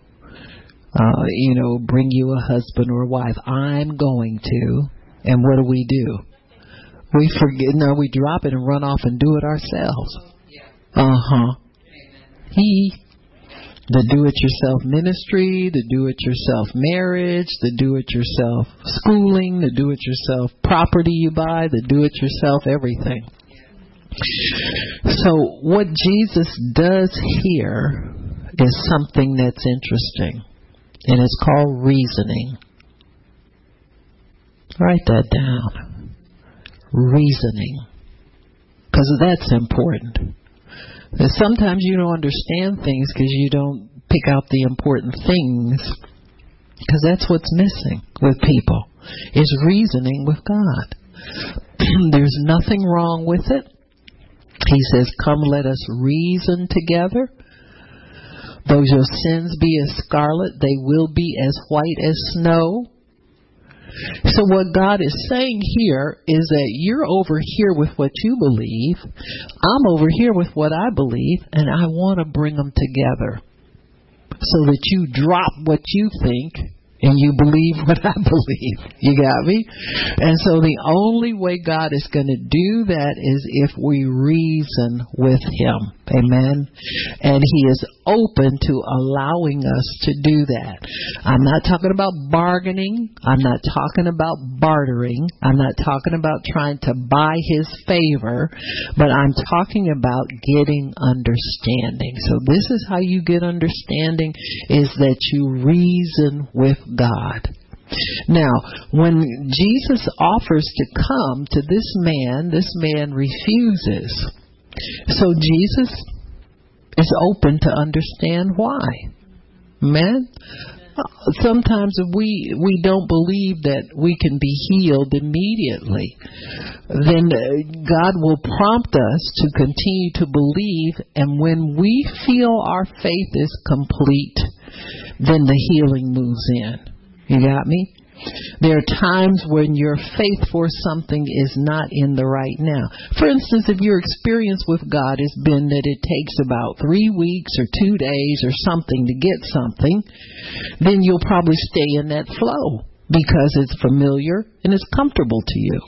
uh, you know, bring you a husband or a wife. I'm going to. And what do we do? We forget. No, we drop it and run off and do it ourselves. Uh huh. He, the do it yourself ministry, the do it yourself marriage, the do it yourself schooling, the do it yourself property you buy, the do it yourself everything. So, what Jesus does here is something that's interesting, and it's called reasoning. Write that down. Reasoning. Because that's important. Sometimes you don't understand things because you don't pick out the important things. Because that's what's missing with people is reasoning with God. There's nothing wrong with it. He says, Come, let us reason together. Though your sins be as scarlet, they will be as white as snow. So, what God is saying here is that you're over here with what you believe, I'm over here with what I believe, and I want to bring them together so that you drop what you think and you believe what I believe. You got me? And so the only way God is going to do that is if we reason with Him. Amen. And He is open to allowing us to do that. I'm not talking about bargaining. I'm not talking about bartering. I'm not talking about trying to buy His favor, but I'm talking about getting understanding. So this is how you get understanding is that you reason with God. Now, when Jesus offers to come to this man, this man refuses. So Jesus is open to understand why. Man, sometimes we we don't believe that we can be healed immediately then uh, God will prompt us to continue to believe and when we feel our faith is complete then the healing moves in you got me? There are times when your faith for something is not in the right now. For instance, if your experience with God has been that it takes about three weeks or two days or something to get something, then you'll probably stay in that flow because it's familiar and it's comfortable to you.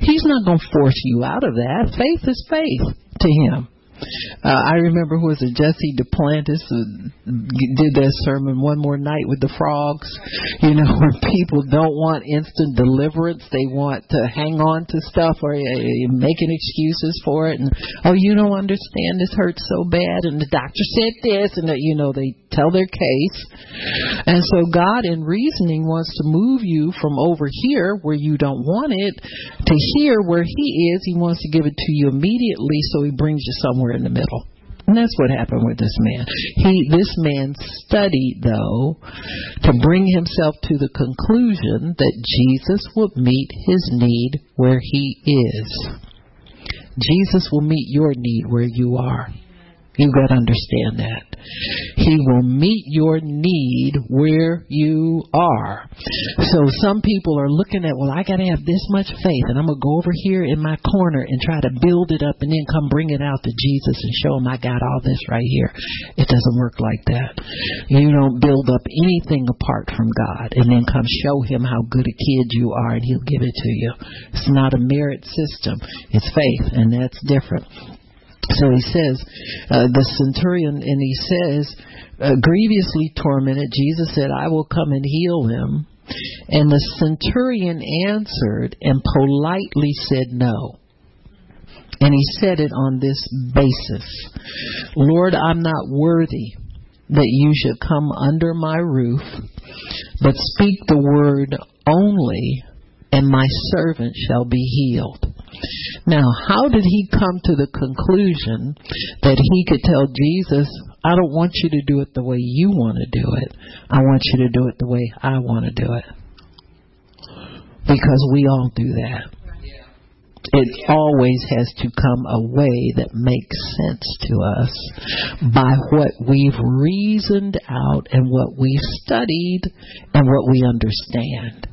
He's not going to force you out of that. Faith is faith to Him. Uh, I remember who was it, Jesse Duplantis who did that sermon one more night with the frogs. You know, where people don't want instant deliverance, they want to hang on to stuff or uh, making excuses for it. And oh, you don't understand, this hurts so bad, and the doctor said this, and that you know they tell their case. And so God, in reasoning, wants to move you from over here where you don't want it to here where He is. He wants to give it to you immediately, so He brings you somewhere in the middle. And that's what happened with this man. He, this man studied though to bring himself to the conclusion that Jesus would meet his need where he is. Jesus will meet your need where you are. You've got to understand that. He will meet your need where you are. So some people are looking at, well, I got to have this much faith, and I'm going to go over here in my corner and try to build it up and then come bring it out to Jesus and show him I got all this right here. It doesn't work like that. You don't build up anything apart from God and then come show him how good a kid you are and he'll give it to you. It's not a merit system. It's faith, and that's different. So he says, uh, the centurion, and he says, uh, grievously tormented, Jesus said, I will come and heal him. And the centurion answered and politely said no. And he said it on this basis Lord, I'm not worthy that you should come under my roof, but speak the word only, and my servant shall be healed. Now, how did he come to the conclusion that he could tell Jesus, I don't want you to do it the way you want to do it. I want you to do it the way I want to do it. Because we all do that. It always has to come a way that makes sense to us by what we've reasoned out and what we've studied and what we understand.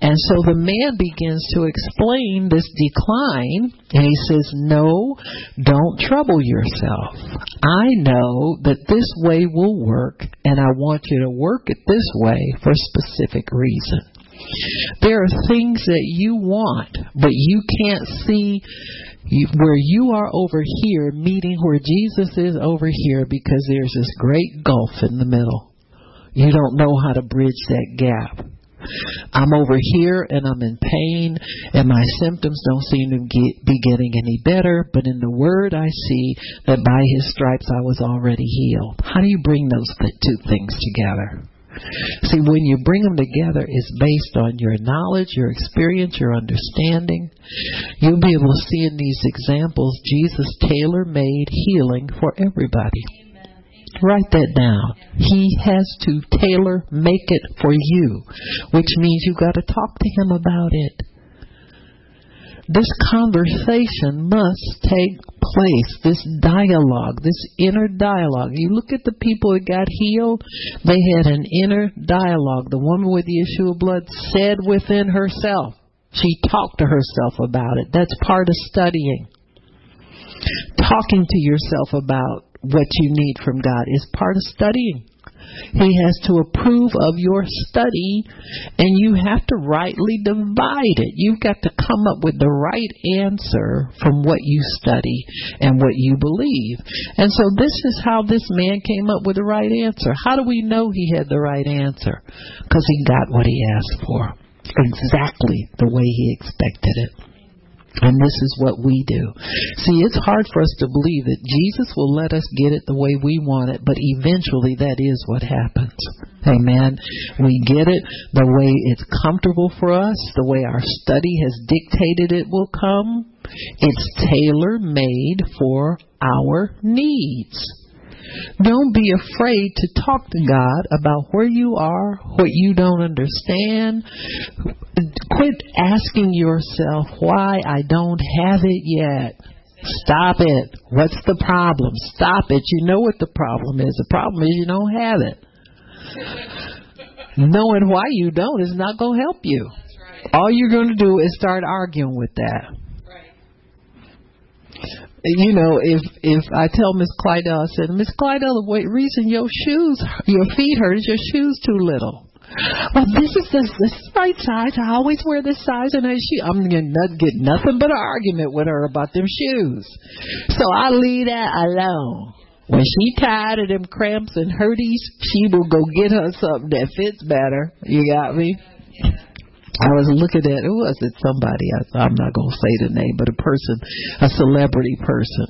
And so the man begins to explain this decline, and he says, No, don't trouble yourself. I know that this way will work, and I want you to work it this way for a specific reason. There are things that you want, but you can't see where you are over here meeting where Jesus is over here because there's this great gulf in the middle. You don't know how to bridge that gap. I'm over here and I'm in pain and my symptoms don't seem to get, be getting any better, but in the Word I see that by His stripes I was already healed. How do you bring those two things together? See, when you bring them together, it's based on your knowledge, your experience, your understanding. You'll be able to see in these examples Jesus tailor made healing for everybody. Write that down. He has to tailor make it for you, which means you've got to talk to him about it. This conversation must take place, this dialogue, this inner dialogue. You look at the people that got healed, they had an inner dialogue. The woman with the issue of blood said within herself, she talked to herself about it. That's part of studying. Talking to yourself about what you need from God is part of studying. He has to approve of your study, and you have to rightly divide it. You've got to come up with the right answer from what you study and what you believe. And so, this is how this man came up with the right answer. How do we know he had the right answer? Because he got what he asked for exactly the way he expected it. And this is what we do. See, it's hard for us to believe that Jesus will let us get it the way we want it, but eventually that is what happens. Amen. We get it the way it's comfortable for us, the way our study has dictated it will come. It's tailor made for our needs. Don't be afraid to talk to God about where you are, what you don't understand. Quit asking yourself why I don't have it yet. Stop it. What's the problem? Stop it. You know what the problem is. The problem is you don't have it. Knowing why you don't is not going to help you. All you're going to do is start arguing with that you know, if if I tell Miss Clydell, I said, Miss Clydell, the reason your shoes, your feet hurt is your shoes too little. Well, this is this this is right size. I always wear this size, and I shoe. I'm gonna get nothing but an argument with her about them shoes. So I leave that alone. When she tired of them cramps and hurties, she will go get her something that fits better. You got me? I was looking at who was it? Somebody. I, I'm not gonna say the name, but a person, a celebrity person.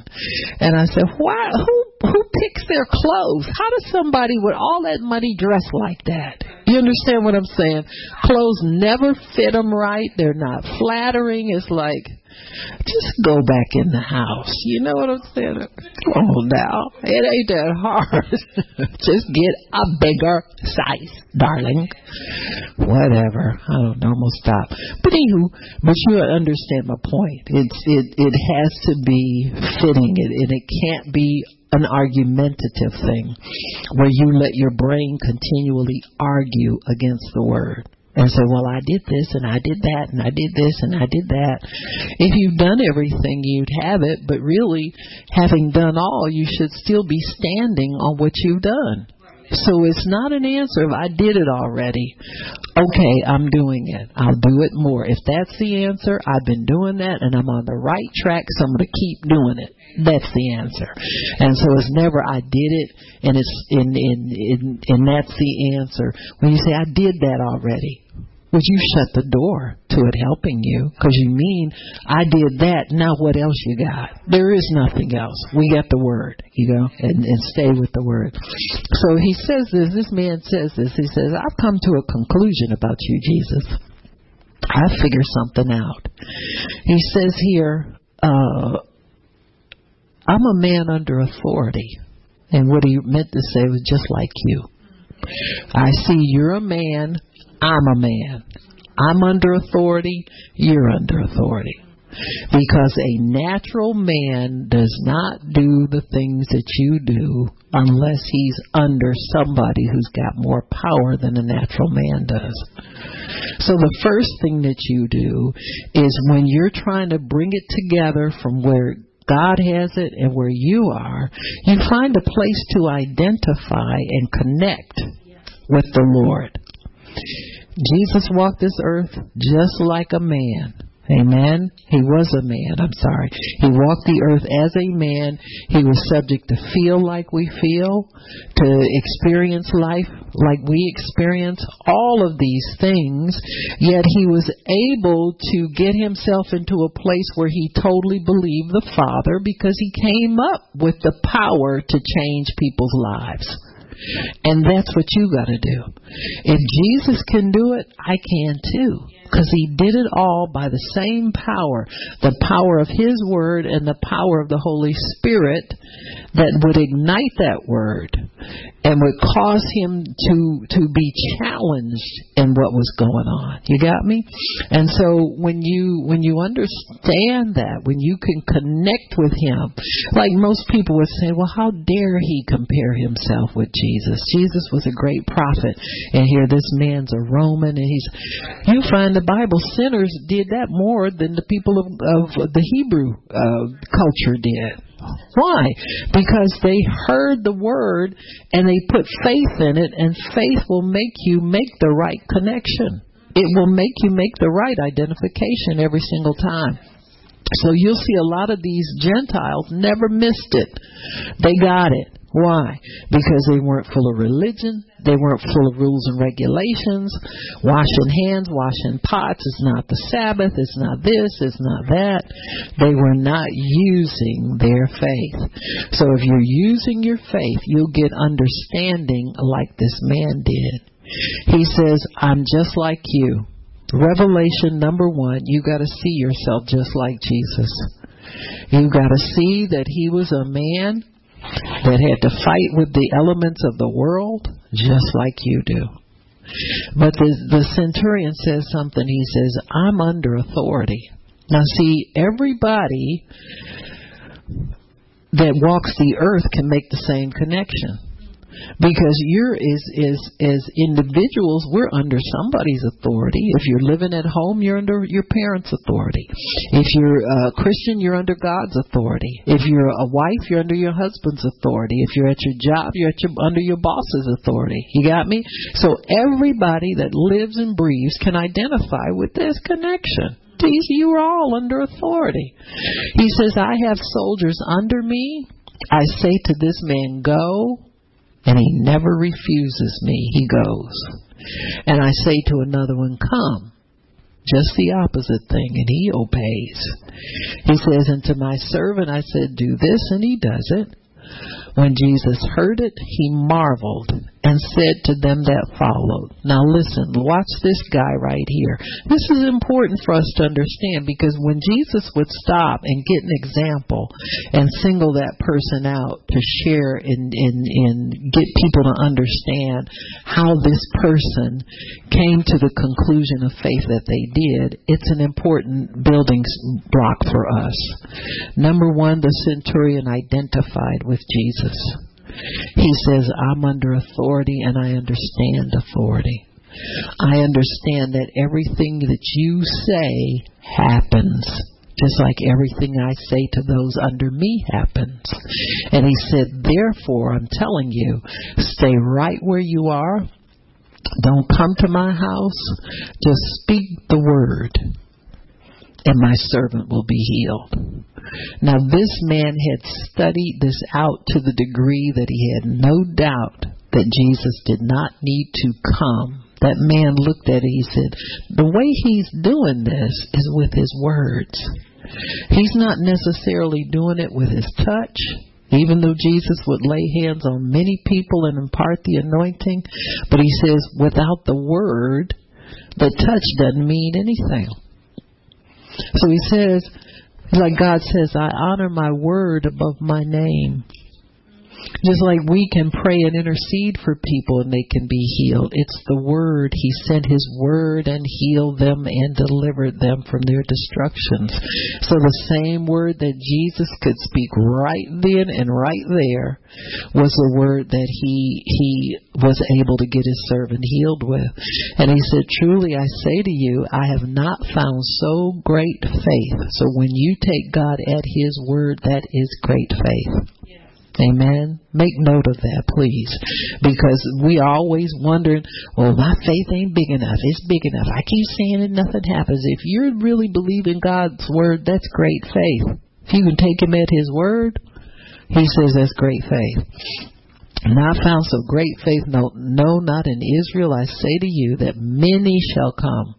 And I said, why? Who who picks their clothes? How does somebody with all that money dress like that? You understand what I'm saying? Clothes never fit them right. They're not flattering. It's like just go back in the house. You know what I'm saying? Come on now. It ain't that hard. just get a bigger size, darling. Whatever. I don't know. I'm gonna stop. But anywho, but you understand my point. It's it it has to be fitting it and it can't be an argumentative thing where you let your brain continually argue against the word and say, well, I did this and I did that and I did this and I did that. If you've done everything, you'd have it, but really, having done all, you should still be standing on what you've done. So it's not an answer of I did it already. Okay, I'm doing it. I'll do it more. If that's the answer, I've been doing that and I'm on the right track, so I'm going to keep doing it. That's the answer. And so it's never I did it and it's in in in and that's the answer. When you say I did that already, would you shut the door to it helping you? Because you mean, I did that, now what else you got? There is nothing else. We got the word, you know, and, and stay with the word. So he says this, this man says this, he says, I've come to a conclusion about you, Jesus. I figure something out. He says here, uh, I'm a man under authority. And what he meant to say was just like you. I see you're a man I'm a man. I'm under authority, you're under authority. Because a natural man does not do the things that you do unless he's under somebody who's got more power than a natural man does. So the first thing that you do is when you're trying to bring it together from where God has it and where you are, you find a place to identify and connect with the Lord. Jesus walked this earth just like a man. Amen. He was a man. I'm sorry. He walked the earth as a man. He was subject to feel like we feel, to experience life like we experience, all of these things. Yet he was able to get himself into a place where he totally believed the Father because he came up with the power to change people's lives. And that's what you got to do. If Jesus can do it, I can too. Because he did it all by the same power the power of his word and the power of the Holy Spirit that would ignite that word and would cause him to to be challenged in what was going on. You got me? And so when you when you understand that, when you can connect with him, like most people would say, well, how dare he compare himself with Jesus? Jesus was a great prophet, and here this man's a Roman, and he's. You find the Bible sinners did that more than the people of, of the Hebrew uh, culture did. Why? Because they heard the word and they put faith in it, and faith will make you make the right connection. It will make you make the right identification every single time. So you'll see a lot of these Gentiles never missed it. They got it. Why? Because they weren't full of religion. They weren't full of rules and regulations. Washing hands, washing pots is not the Sabbath. It's not this. It's not that. They were not using their faith. So if you're using your faith, you'll get understanding like this man did. He says, I'm just like you. Revelation number one, you got to see yourself just like Jesus. You got to see that he was a man that had to fight with the elements of the world just like you do. But the, the centurion says something. He says, I'm under authority. Now, see, everybody that walks the earth can make the same connection. Because you're as as as individuals we're under somebody's authority. If you're living at home you're under your parents authority. If you're a christian you're under god's authority. If you're a wife you're under your husband's authority. If you're at your job you're your under your boss's authority. You got me? So everybody that lives and breathes can identify with this connection. These you are all under authority. He says i have soldiers under me. I say to this man, Go, and he never refuses me. He goes. And I say to another one, Come. Just the opposite thing, and he obeys. He says, And to my servant I said, Do this, and he does it. When Jesus heard it, he marveled and said to them that followed. Now listen, watch this guy right here. This is important for us to understand because when Jesus would stop and get an example and single that person out to share and, and, and get people to understand how this person came to the conclusion of faith that they did, it's an important building block for us. Number one, the centurion identified with Jesus. He says, I'm under authority and I understand authority. I understand that everything that you say happens. Just like everything I say to those under me happens. And he said, Therefore, I'm telling you, stay right where you are. Don't come to my house. Just speak the word and my servant will be healed. Now, this man had studied this out to the degree that he had no doubt that Jesus did not need to come. That man looked at it, and he said, The way he's doing this is with his words. He's not necessarily doing it with his touch, even though Jesus would lay hands on many people and impart the anointing. But he says, without the word, the touch doesn't mean anything. So he says, like God says, I honor my word above my name. Just like we can pray and intercede for people and they can be healed. It's the word. He sent his word and healed them and delivered them from their destructions. So the same word that Jesus could speak right then and right there was the word that he he was able to get his servant healed with. And he said, Truly I say to you, I have not found so great faith. So when you take God at his word, that is great faith. Amen. Make note of that, please. Because we always wondering, well, my faith ain't big enough. It's big enough. I keep saying it, nothing happens. If you really believe in God's word, that's great faith. If you can take him at his word, he says that's great faith. Not found so great faith, no, no, not in Israel. I say to you that many shall come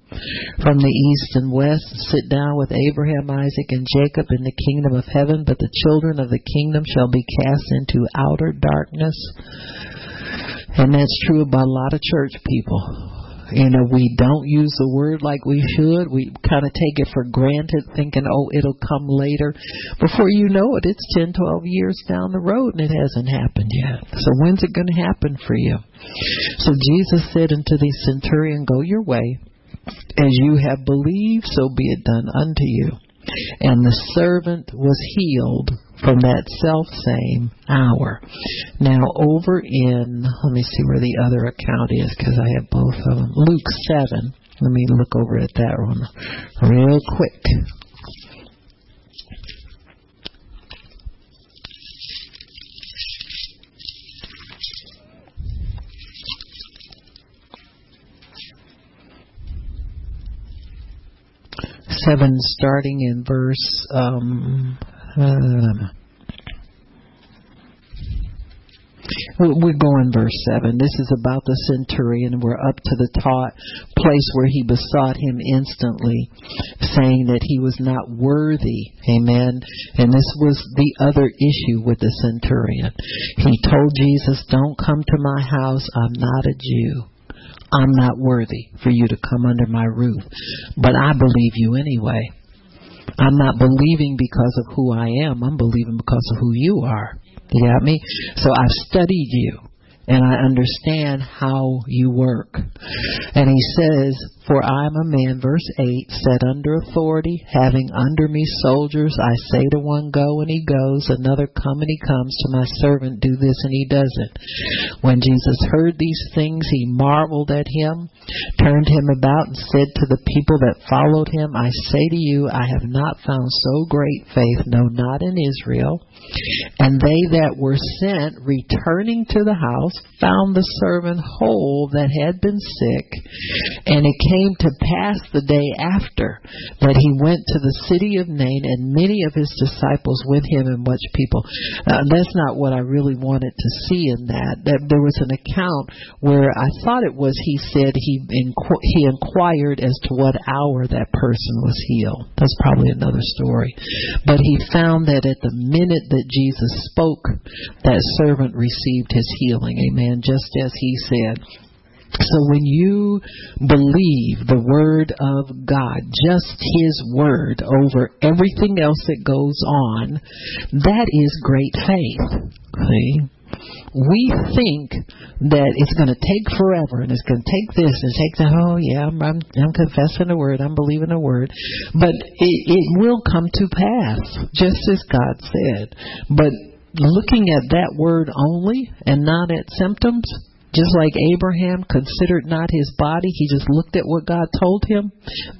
from the east and west and sit down with Abraham, Isaac, and Jacob in the kingdom of heaven, but the children of the kingdom shall be cast into outer darkness. And that's true about a lot of church people. You know, we don't use the word like we should. We kind of take it for granted, thinking, oh, it'll come later. Before you know it, it's 10, 12 years down the road and it hasn't happened yet. So when's it going to happen for you? So Jesus said unto the centurion, Go your way. As you have believed, so be it done unto you. And the servant was healed from that self same hour. Now, over in, let me see where the other account is because I have both of them. Luke 7. Let me look over at that one real quick. Seven, starting in verse um, um, we're going verse 7. This is about the centurion. We're up to the taught place where he besought him instantly, saying that he was not worthy. Amen. And this was the other issue with the centurion. He told Jesus, Don't come to my house. I'm not a Jew. I'm not worthy for you to come under my roof. But I believe you anyway. I'm not believing because of who I am. I'm believing because of who you are. You got me? So I've studied you and I understand how you work. And he says, For I am a man, verse 8, set under authority, having under me soldiers. I say to one, Go, and he goes. Another, Come, and he comes. To my servant, Do this, and he does it. When Jesus heard these things, he marveled at him, turned him about, and said to the people that followed him, I say to you, I have not found so great faith, no, not in Israel. And they that were sent, returning to the house, found the servant whole that had been sick. And it came to pass the day after that he went to the city of Nain, and many of his disciples with him, and much people. Uh, that's not what I really wanted to see in that. That there was an account where I thought it was he said he inqu- he inquired as to what hour that person was healed. That's probably another story. But he found that at the minute that Jesus spoke, that servant received his healing. Amen. Just as he said. So when you believe the word of God, just his word over everything else that goes on, that is great faith. See? we think that it's going to take forever and it's going to take this and take that. Oh yeah, I'm, I'm, I'm confessing the word, I'm believing the word, but it, it will come to pass, just as God said. But looking at that word only and not at symptoms, just like Abraham considered not his body, he just looked at what God told him.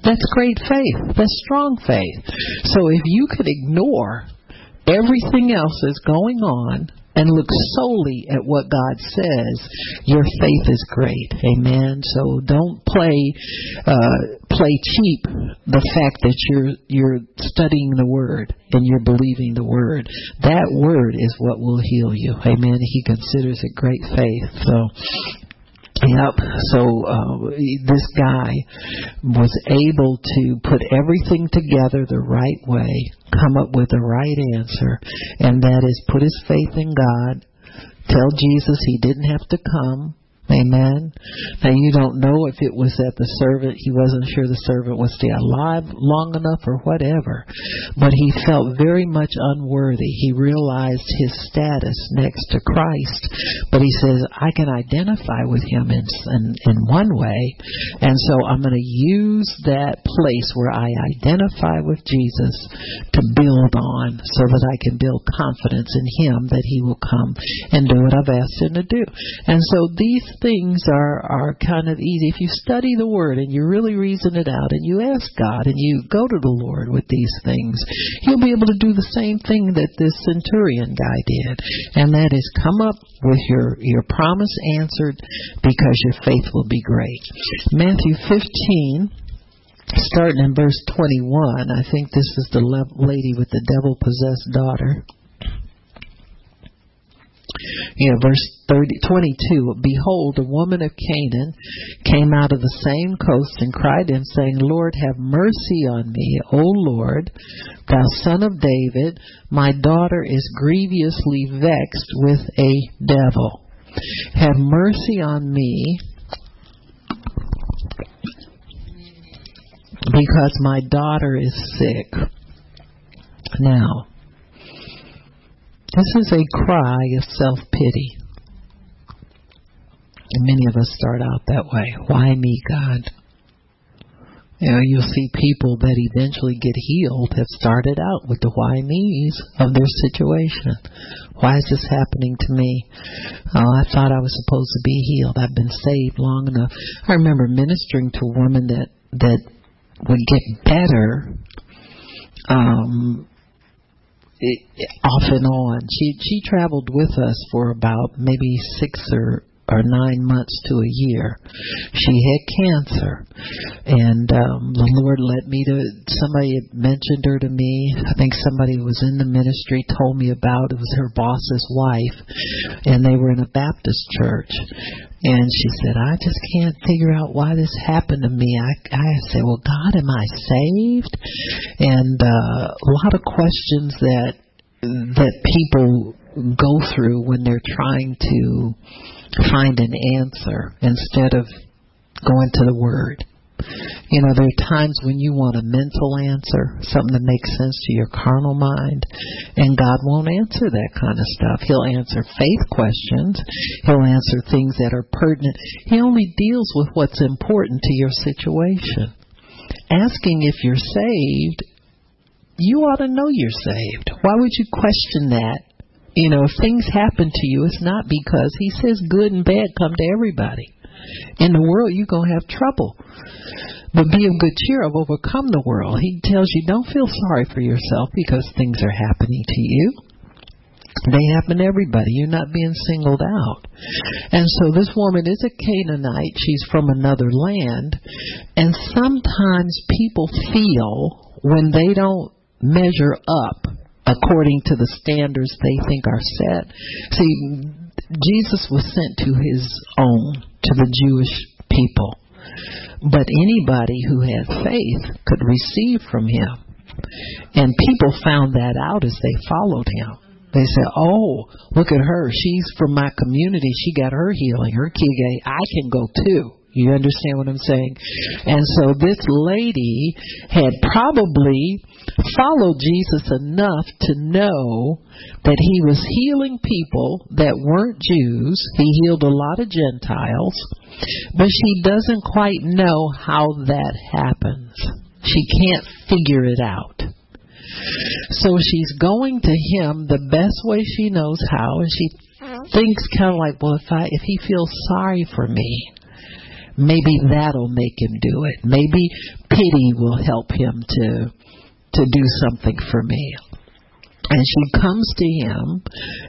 That's great faith. That's strong faith. So if you could ignore everything else that's going on and look solely at what God says, your faith is great. Amen. So don't play uh, play cheap the fact that you're you're studying the word and you're believing the word. That word is what will heal you. Amen. He considers it great faith. So Yep. So uh, this guy was able to put everything together the right way, come up with the right answer, and that is put his faith in God, tell Jesus he didn't have to come, Amen. Now you don't know if it was that the servant, he wasn't sure the servant was still alive long enough or whatever, but he felt very much unworthy. He realized his status next to Christ, but he says, I can identify with him in, in, in one way, and so I'm going to use that place where I identify with Jesus to build on so that I can build confidence in him that he will come and do what I've asked him to do. And so these things are are kind of easy if you study the word and you really reason it out and you ask God and you go to the Lord with these things, He'll be able to do the same thing that this centurion guy did, and that is come up with your your promise answered because your faith will be great. Matthew 15 starting in verse 21, I think this is the lady with the devil possessed daughter. Know, verse 30, 22, Behold, a woman of Canaan came out of the same coast and cried to him, saying, Lord, have mercy on me, O Lord, thou son of David, my daughter is grievously vexed with a devil. Have mercy on me, because my daughter is sick. Now, this is a cry of self pity. And many of us start out that way. Why me, God? You know, you'll see people that eventually get healed have started out with the why me's of their situation. Why is this happening to me? Oh, I thought I was supposed to be healed. I've been saved long enough. I remember ministering to a woman that that would get better um off and on. She she traveled with us for about maybe six or or nine months to a year. She had cancer, and um, the Lord led me to. Somebody had mentioned her to me. I think somebody was in the ministry told me about. It was her boss's wife, and they were in a Baptist church. And she said, I just can't figure out why this happened to me. I, I said, Well, God, am I saved? And uh, a lot of questions that that people go through when they're trying to find an answer instead of going to the Word. You know, there are times when you want a mental answer, something that makes sense to your carnal mind, and God won't answer that kind of stuff. He'll answer faith questions. He'll answer things that are pertinent. He only deals with what's important to your situation. Asking if you're saved, you ought to know you're saved. Why would you question that? You know, if things happen to you, it's not because He says good and bad come to everybody. In the world, you're going to have trouble. But be of good cheer. I've overcome the world. He tells you don't feel sorry for yourself because things are happening to you. They happen to everybody. You're not being singled out. And so this woman is a Canaanite. She's from another land. And sometimes people feel when they don't measure up according to the standards they think are set. See, Jesus was sent to his own, to the Jewish people. But anybody who had faith could receive from him. And people found that out as they followed him. They said, "Oh, look at her. She's from my community. She got her healing. Her kige. I can go too." You understand what I'm saying? And so this lady had probably followed Jesus enough to know that he was healing people that weren't Jews. He healed a lot of Gentiles, but she doesn't quite know how that happens. She can't figure it out. So she's going to him the best way she knows how, and she thinks kind of like, well, if I if he feels sorry for me, maybe that'll make him do it. Maybe pity will help him to to do something for me. And she comes to him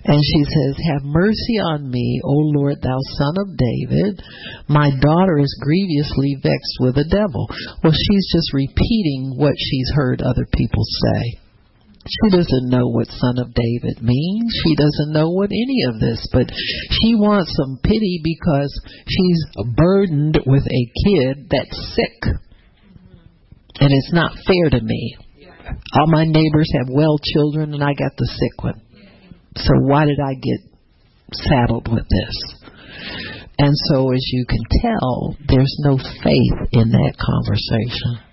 and she says, Have mercy on me, O Lord, thou son of David. My daughter is grievously vexed with a devil. Well, she's just repeating what she's heard other people say. She doesn't know what son of David means. She doesn't know what any of this, but she wants some pity because she's burdened with a kid that's sick. And it's not fair to me. All my neighbors have well children, and I got the sick one. So why did I get saddled with this? And so, as you can tell, there's no faith in that conversation.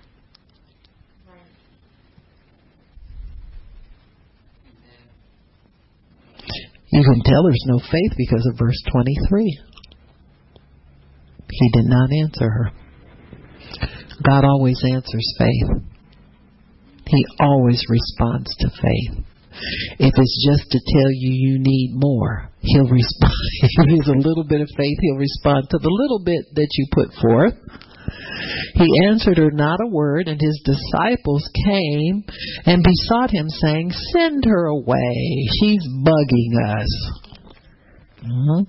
You can tell there's no faith because of verse 23. He did not answer her. God always answers faith. He always responds to faith. If it's just to tell you you need more, he'll respond. if there's a little bit of faith, he'll respond to the little bit that you put forth. He answered her not a word, and his disciples came and besought him, saying, Send her away. She's bugging us. Mm-hmm.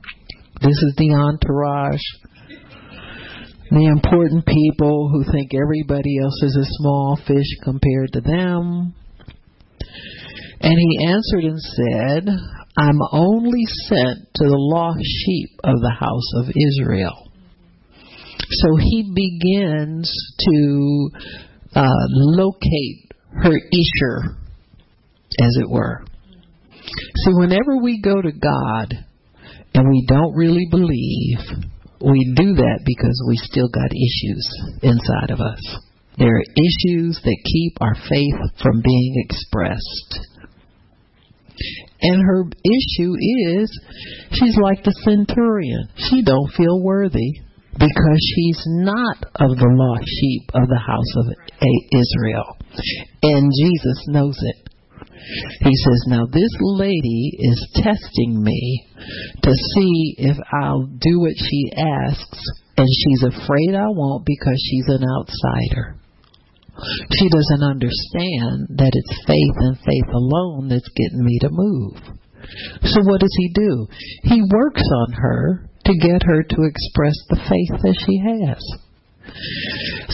This is the entourage the important people who think everybody else is a small fish compared to them. And he answered and said, I'm only sent to the lost sheep of the house of Israel. So he begins to uh, locate her Isher, as it were. See, whenever we go to God and we don't really believe, we do that because we still got issues inside of us. There are issues that keep our faith from being expressed. And her issue is she's like the centurion. She don't feel worthy because she's not of the lost sheep of the house of Israel. And Jesus knows it. He says, Now this lady is testing me to see if I'll do what she asks, and she's afraid I won't because she's an outsider. She doesn't understand that it's faith and faith alone that's getting me to move. So what does he do? He works on her to get her to express the faith that she has.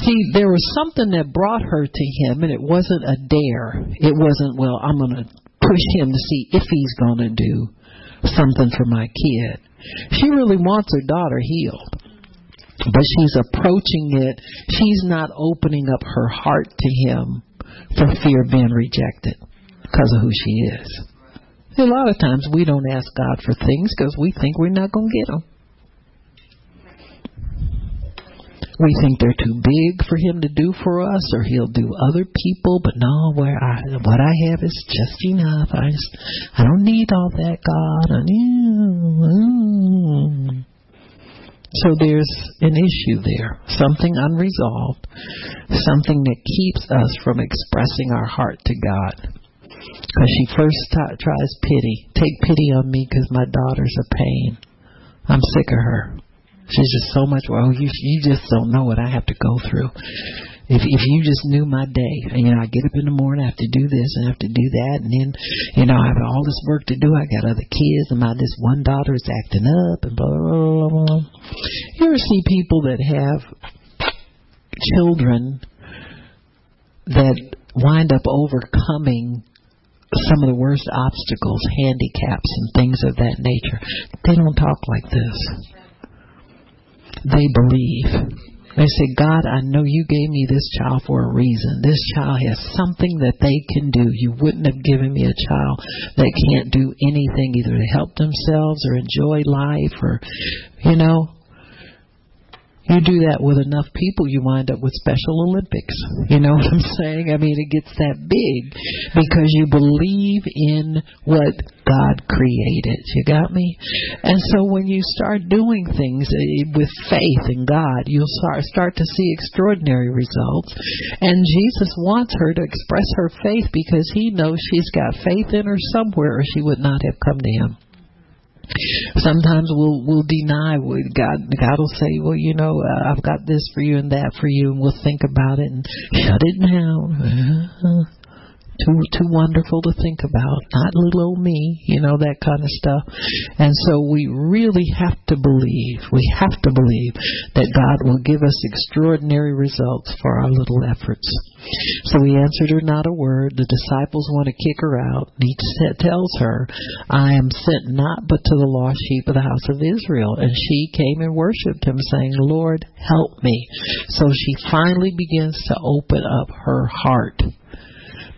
See, there was something that brought her to him, and it wasn't a dare. It wasn't, well, I'm going to push him to see if he's going to do something for my kid. She really wants her daughter healed. But she's approaching it. She's not opening up her heart to him for fear of being rejected because of who she is. A lot of times we don't ask God for things because we think we're not going to get them. We think they're too big for him to do for us, or he'll do other people. But no, where I what I have is just enough. I just, I don't need all that, God. I need, mm. so there's an issue there, something unresolved, something that keeps us from expressing our heart to God. Because she first t- tries pity. Take pity on me because my daughter's a pain. I'm sick of her. She's just so much. Well, you you just don't know what I have to go through. If if you just knew my day, you know, I get up in the morning, I have to do this, and I have to do that, and then, you know, I have all this work to do. I got other kids, and my this one daughter is acting up, and blah blah blah. blah. You ever see people that have children that wind up overcoming some of the worst obstacles, handicaps, and things of that nature? They don't talk like this. They believe they say, God, I know you gave me this child for a reason. This child has something that they can do. You wouldn't have given me a child that can't do anything, either to help themselves or enjoy life or, you know, you do that with enough people, you wind up with Special Olympics. You know what I'm saying? I mean, it gets that big because you believe in what God created. You got me? And so when you start doing things eh, with faith in God, you'll start start to see extraordinary results. And Jesus wants her to express her faith because he knows she's got faith in her somewhere or she would not have come to him. Sometimes we'll we'll deny. what God God will say, well, you know, uh, I've got this for you and that for you, and we'll think about it and shut it down. too too wonderful to think about. Not little old me, you know that kind of stuff. And so we really have to believe. We have to believe that God will give us extraordinary results for our little efforts. So he answered her not a word. The disciples want to kick her out. He tells her, "I am sent not but to the lost sheep of the house of Israel." And she came and worshipped him, saying, "Lord, help me." So she finally begins to open up her heart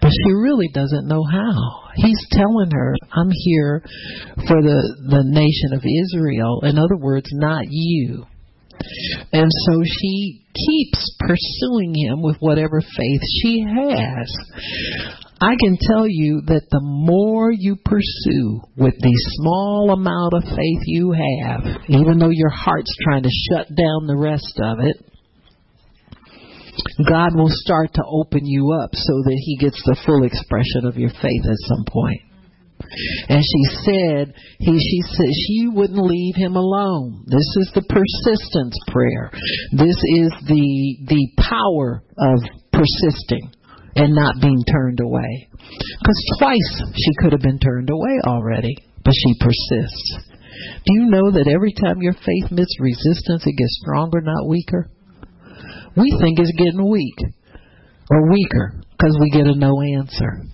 but she really doesn't know how. He's telling her, I'm here for the, the nation of Israel. In other words, not you. And so she keeps pursuing him with whatever faith she has. I can tell you that the more you pursue with the small amount of faith you have, even though your heart's trying to shut down the rest of it, God will start to open you up so that He gets the full expression of your faith at some point. And she said, he, she said she wouldn't leave him alone. This is the persistence prayer. This is the the power of persisting and not being turned away. Because twice she could have been turned away already, but she persists. Do you know that every time your faith meets resistance, it gets stronger, not weaker? We think it's getting weak or weaker because we get a no answer.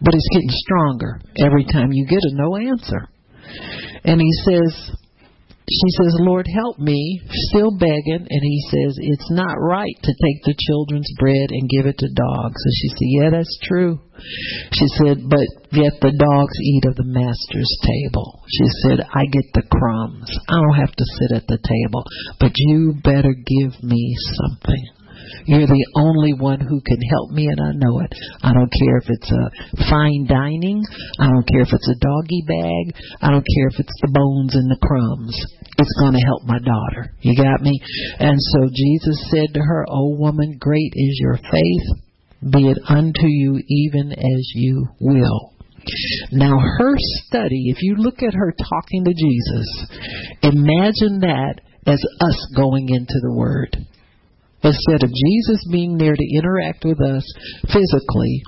But it's getting stronger every time you get a no answer. And he says, she says, Lord, help me, still begging. And he says, It's not right to take the children's bread and give it to dogs. And she said, Yeah, that's true. She said, But yet the dogs eat of the master's table. She said, I get the crumbs. I don't have to sit at the table. But you better give me something. You're the only one who can help me, and I know it. I don't care if it's a fine dining. I don't care if it's a doggy bag. I don't care if it's the bones and the crumbs. It's going to help my daughter. You got me? And so Jesus said to her, O woman, great is your faith. Be it unto you even as you will. Now, her study, if you look at her talking to Jesus, imagine that as us going into the Word. Instead of Jesus being there to interact with us physically,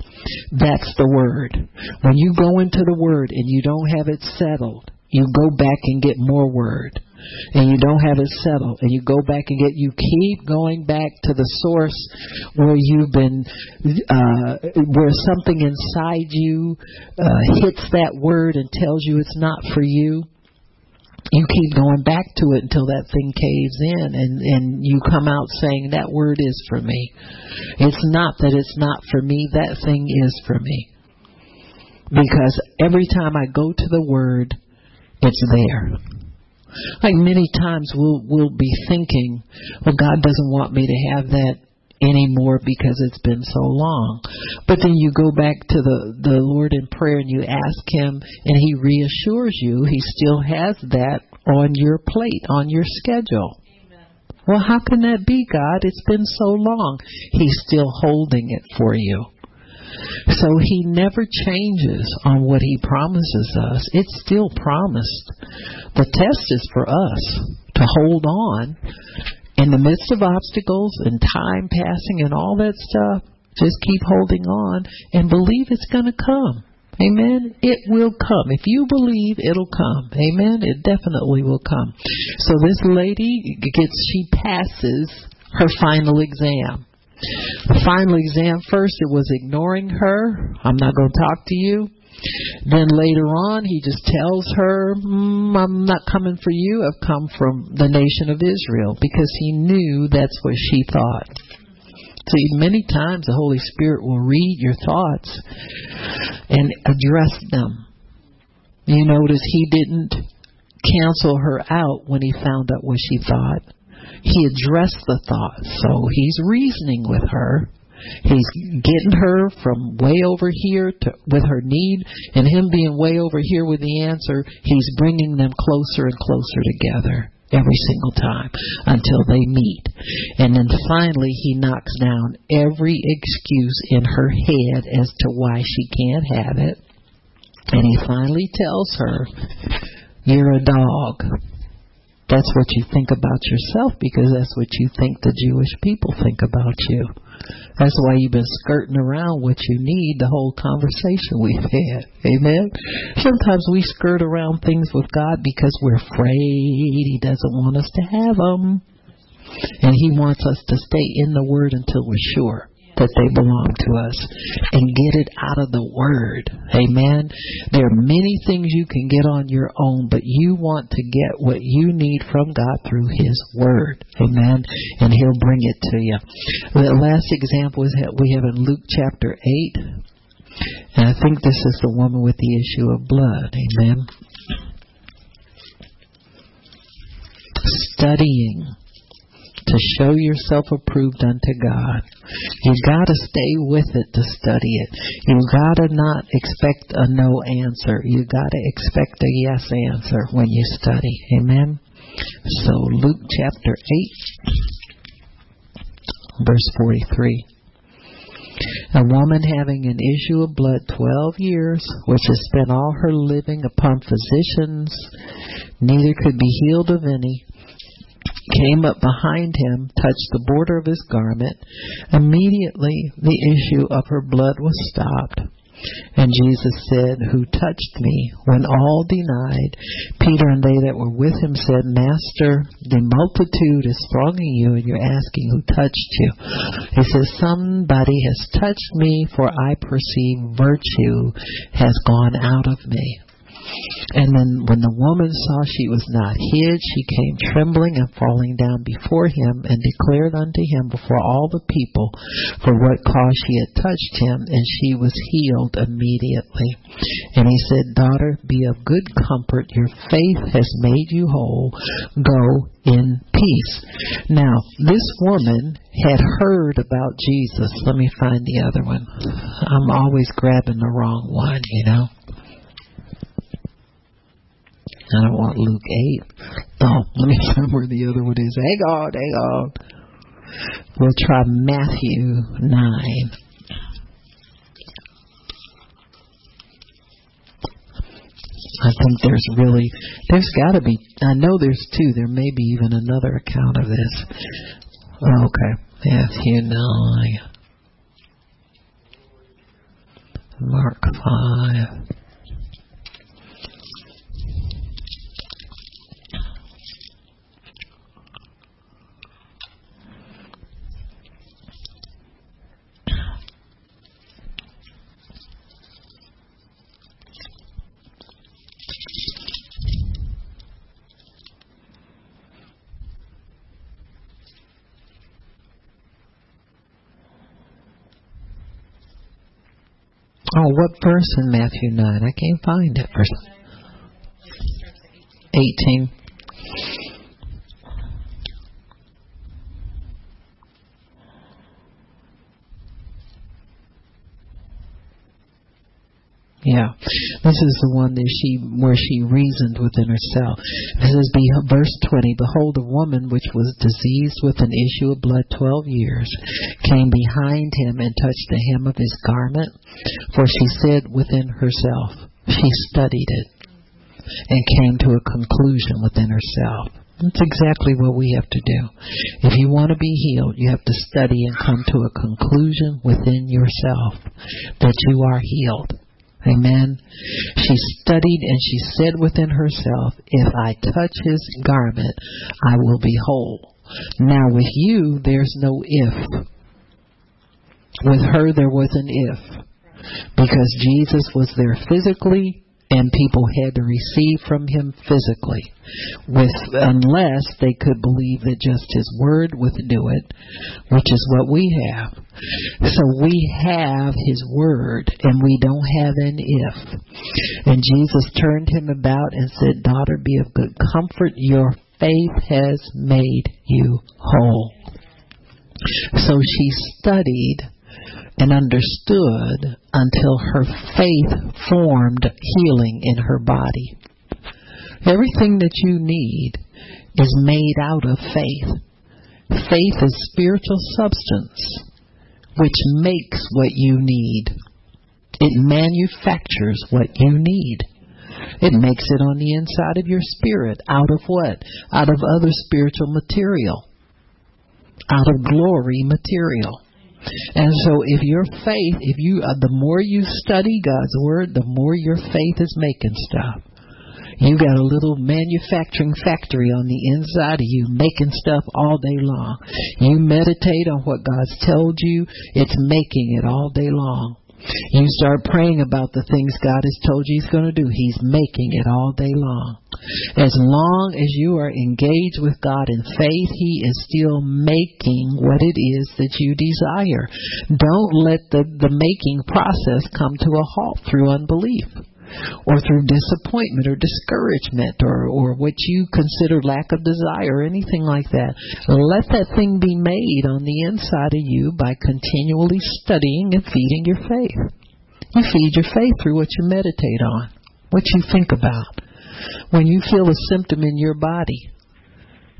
that's the Word. When you go into the Word and you don't have it settled, you go back and get more Word. And you don't have it settled, and you go back and get, you keep going back to the source where you've been, uh, where something inside you uh, hits that word and tells you it's not for you you keep going back to it until that thing caves in and and you come out saying that word is for me. It's not that it's not for me that thing is for me. Because every time i go to the word it's there. Like many times we'll we'll be thinking, well God doesn't want me to have that anymore because it's been so long. But then you go back to the the Lord in prayer and you ask him and he reassures you he still has that on your plate, on your schedule. Well, how can that be, God? It's been so long. He's still holding it for you. So he never changes on what he promises us. It's still promised. The test is for us to hold on in the midst of obstacles and time passing and all that stuff. Just keep holding on and believe it's going to come. Amen. It will come. If you believe, it'll come. Amen. It definitely will come. So this lady gets, she passes her final exam. The final exam first, it was ignoring her. I'm not going to talk to you. Then later on, he just tells her, mm, I'm not coming for you. I've come from the nation of Israel because he knew that's what she thought. See, many times the Holy Spirit will read your thoughts and address them. You notice he didn't cancel her out when he found out what she thought. He addressed the thought. So he's reasoning with her. He's getting her from way over here to with her need and him being way over here with the answer, he's bringing them closer and closer together every single time until they meet. And then finally, he knocks down every excuse in her head as to why she can't have it. And he finally tells her, You're a dog. That's what you think about yourself because that's what you think the Jewish people think about you. That's why you've been skirting around what you need the whole conversation we've had. Amen. Sometimes we skirt around things with God because we're afraid He doesn't want us to have them. And He wants us to stay in the Word until we're sure that they belong to us and get it out of the Word. Amen. There are many things you can get on your own, but you want to get what you need from God through His Word. Amen. And He'll bring it to you. The last example is that we have in Luke chapter 8. And I think this is the woman with the issue of blood. Amen. Studying to show yourself approved unto God. You gotta stay with it to study it. You gotta not expect a no answer. You gotta expect a yes answer when you study. Amen. So Luke chapter 8, verse 43. A woman having an issue of blood twelve years, which has spent all her living upon physicians, neither could be healed of any, came up behind him, touched the border of his garment. Immediately the issue of her blood was stopped. And Jesus said, Who touched me? When all denied, Peter and they that were with him said, Master, the multitude is thronging you, and you're asking who touched you. He says, Somebody has touched me, for I perceive virtue has gone out of me. And then when the woman saw she was not hid, she came trembling and falling down before him and declared unto him before all the people for what cause she had touched him, and she was healed immediately. And he said, Daughter, be of good comfort. Your faith has made you whole. Go in peace. Now, this woman had heard about Jesus. Let me find the other one. I'm always grabbing the wrong one, you know. I don't want Luke 8. Oh, let me find where the other one is. Hang on, hang on. We'll try Matthew 9. I think there's really, there's got to be, I know there's two. There may be even another account of this. Oh, okay. Matthew 9. Mark 5. Oh, what verse in Matthew 9? I can't find it. Verse 18. Yeah, this is the one that she where she reasoned within herself. It says, verse twenty. Behold, a woman which was diseased with an issue of blood twelve years came behind him and touched the hem of his garment, for she said within herself. She studied it and came to a conclusion within herself. That's exactly what we have to do. If you want to be healed, you have to study and come to a conclusion within yourself that you are healed. Amen. She studied and she said within herself, If I touch his garment, I will be whole. Now, with you, there's no if. With her, there was an if. Because Jesus was there physically and people had to receive from him physically with unless they could believe that just his word would do it which is what we have. So we have his word and we don't have an if. And jesus turned him about and said daughter be of good comfort. Your faith has made you whole. So she studied and understood until her faith formed healing in her body. Everything that you need is made out of faith. Faith is spiritual substance which makes what you need. It manufactures what you need. It makes it on the inside of your spirit. Out of what? Out of other spiritual material. Out of glory material. And so if your faith, if you, uh, the more you study God's Word, the more your faith is making stuff. You got a little manufacturing factory on the inside of you making stuff all day long. You meditate on what God's told you, it's making it all day long. You start praying about the things God has told you He's going to do. He's making it all day long. As long as you are engaged with God in faith, He is still making what it is that you desire. Don't let the, the making process come to a halt through unbelief or through disappointment or discouragement or, or what you consider lack of desire anything like that. Let that thing be made on the inside of you by continually studying and feeding your faith. You feed your faith through what you meditate on, what you think about. When you feel a symptom in your body,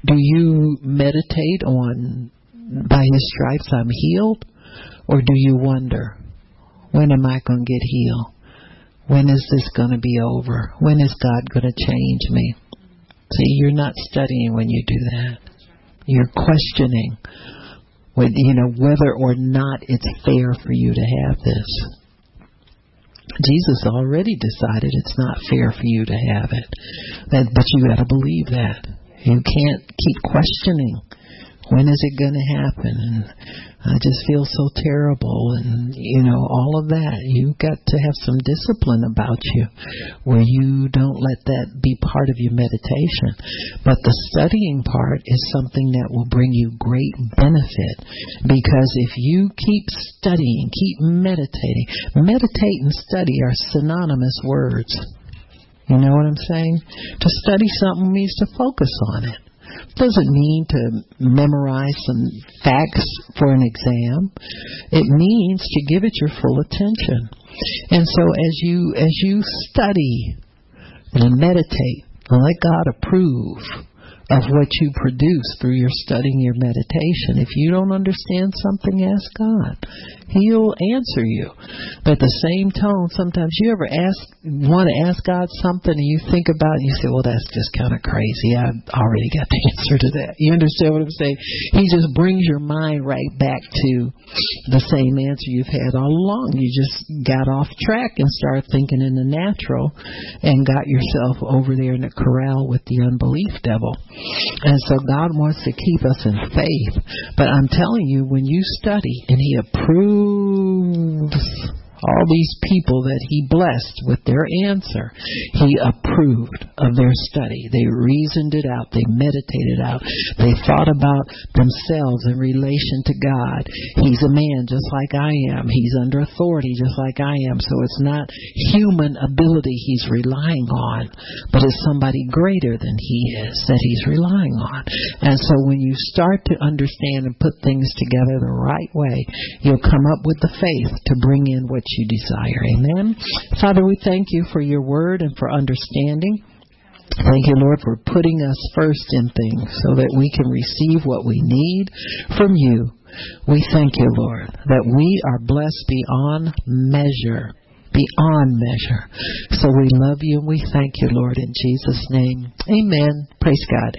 do you meditate on by his stripes I'm healed? Or do you wonder, when am I going to get healed? When is this going to be over? When is God going to change me? See, you're not studying when you do that. You're questioning, you know, whether or not it's fair for you to have this. Jesus already decided it's not fair for you to have it, that, but you got to believe that. You can't keep questioning when is it going to happen? And I just feel so terrible and you know all of that. You've got to have some discipline about you where you don't let that be part of your meditation. But the studying part is something that will bring you great benefit because if you keep studying keep meditating meditate and study are synonymous words. You know what I'm saying? To study something means to focus on it doesn't mean to memorize some facts for an exam. It means to give it your full attention. And so as you as you study and meditate, let God approve of what you produce through your studying your meditation. If you don't understand something, ask God. He'll answer you. But the same tone, sometimes you ever ask want to ask God something and you think about it and you say, Well that's just kinda crazy. I already got the answer to that. You understand what I'm saying? He just brings your mind right back to the same answer you've had all along. You just got off track and started thinking in the natural and got yourself over there in the corral with the unbelief devil. And so God wants to keep us in faith. But I'm telling you, when you study and He approves all these people that he blessed with their answer, he approved of their study. They reasoned it out. They meditated out. They thought about themselves in relation to God. He's a man just like I am. He's under authority just like I am. So it's not human ability he's relying on, but it's somebody greater than he is that he's relying on. And so when you start to understand and put things together the right way, you'll come up with the faith to bring in what you desire. Amen. Father, we thank you for your word and for understanding. Thank you, Lord, for putting us first in things so that we can receive what we need from you. We thank you, Lord, that we are blessed beyond measure. Beyond measure. So we love you and we thank you, Lord, in Jesus' name. Amen. Praise God.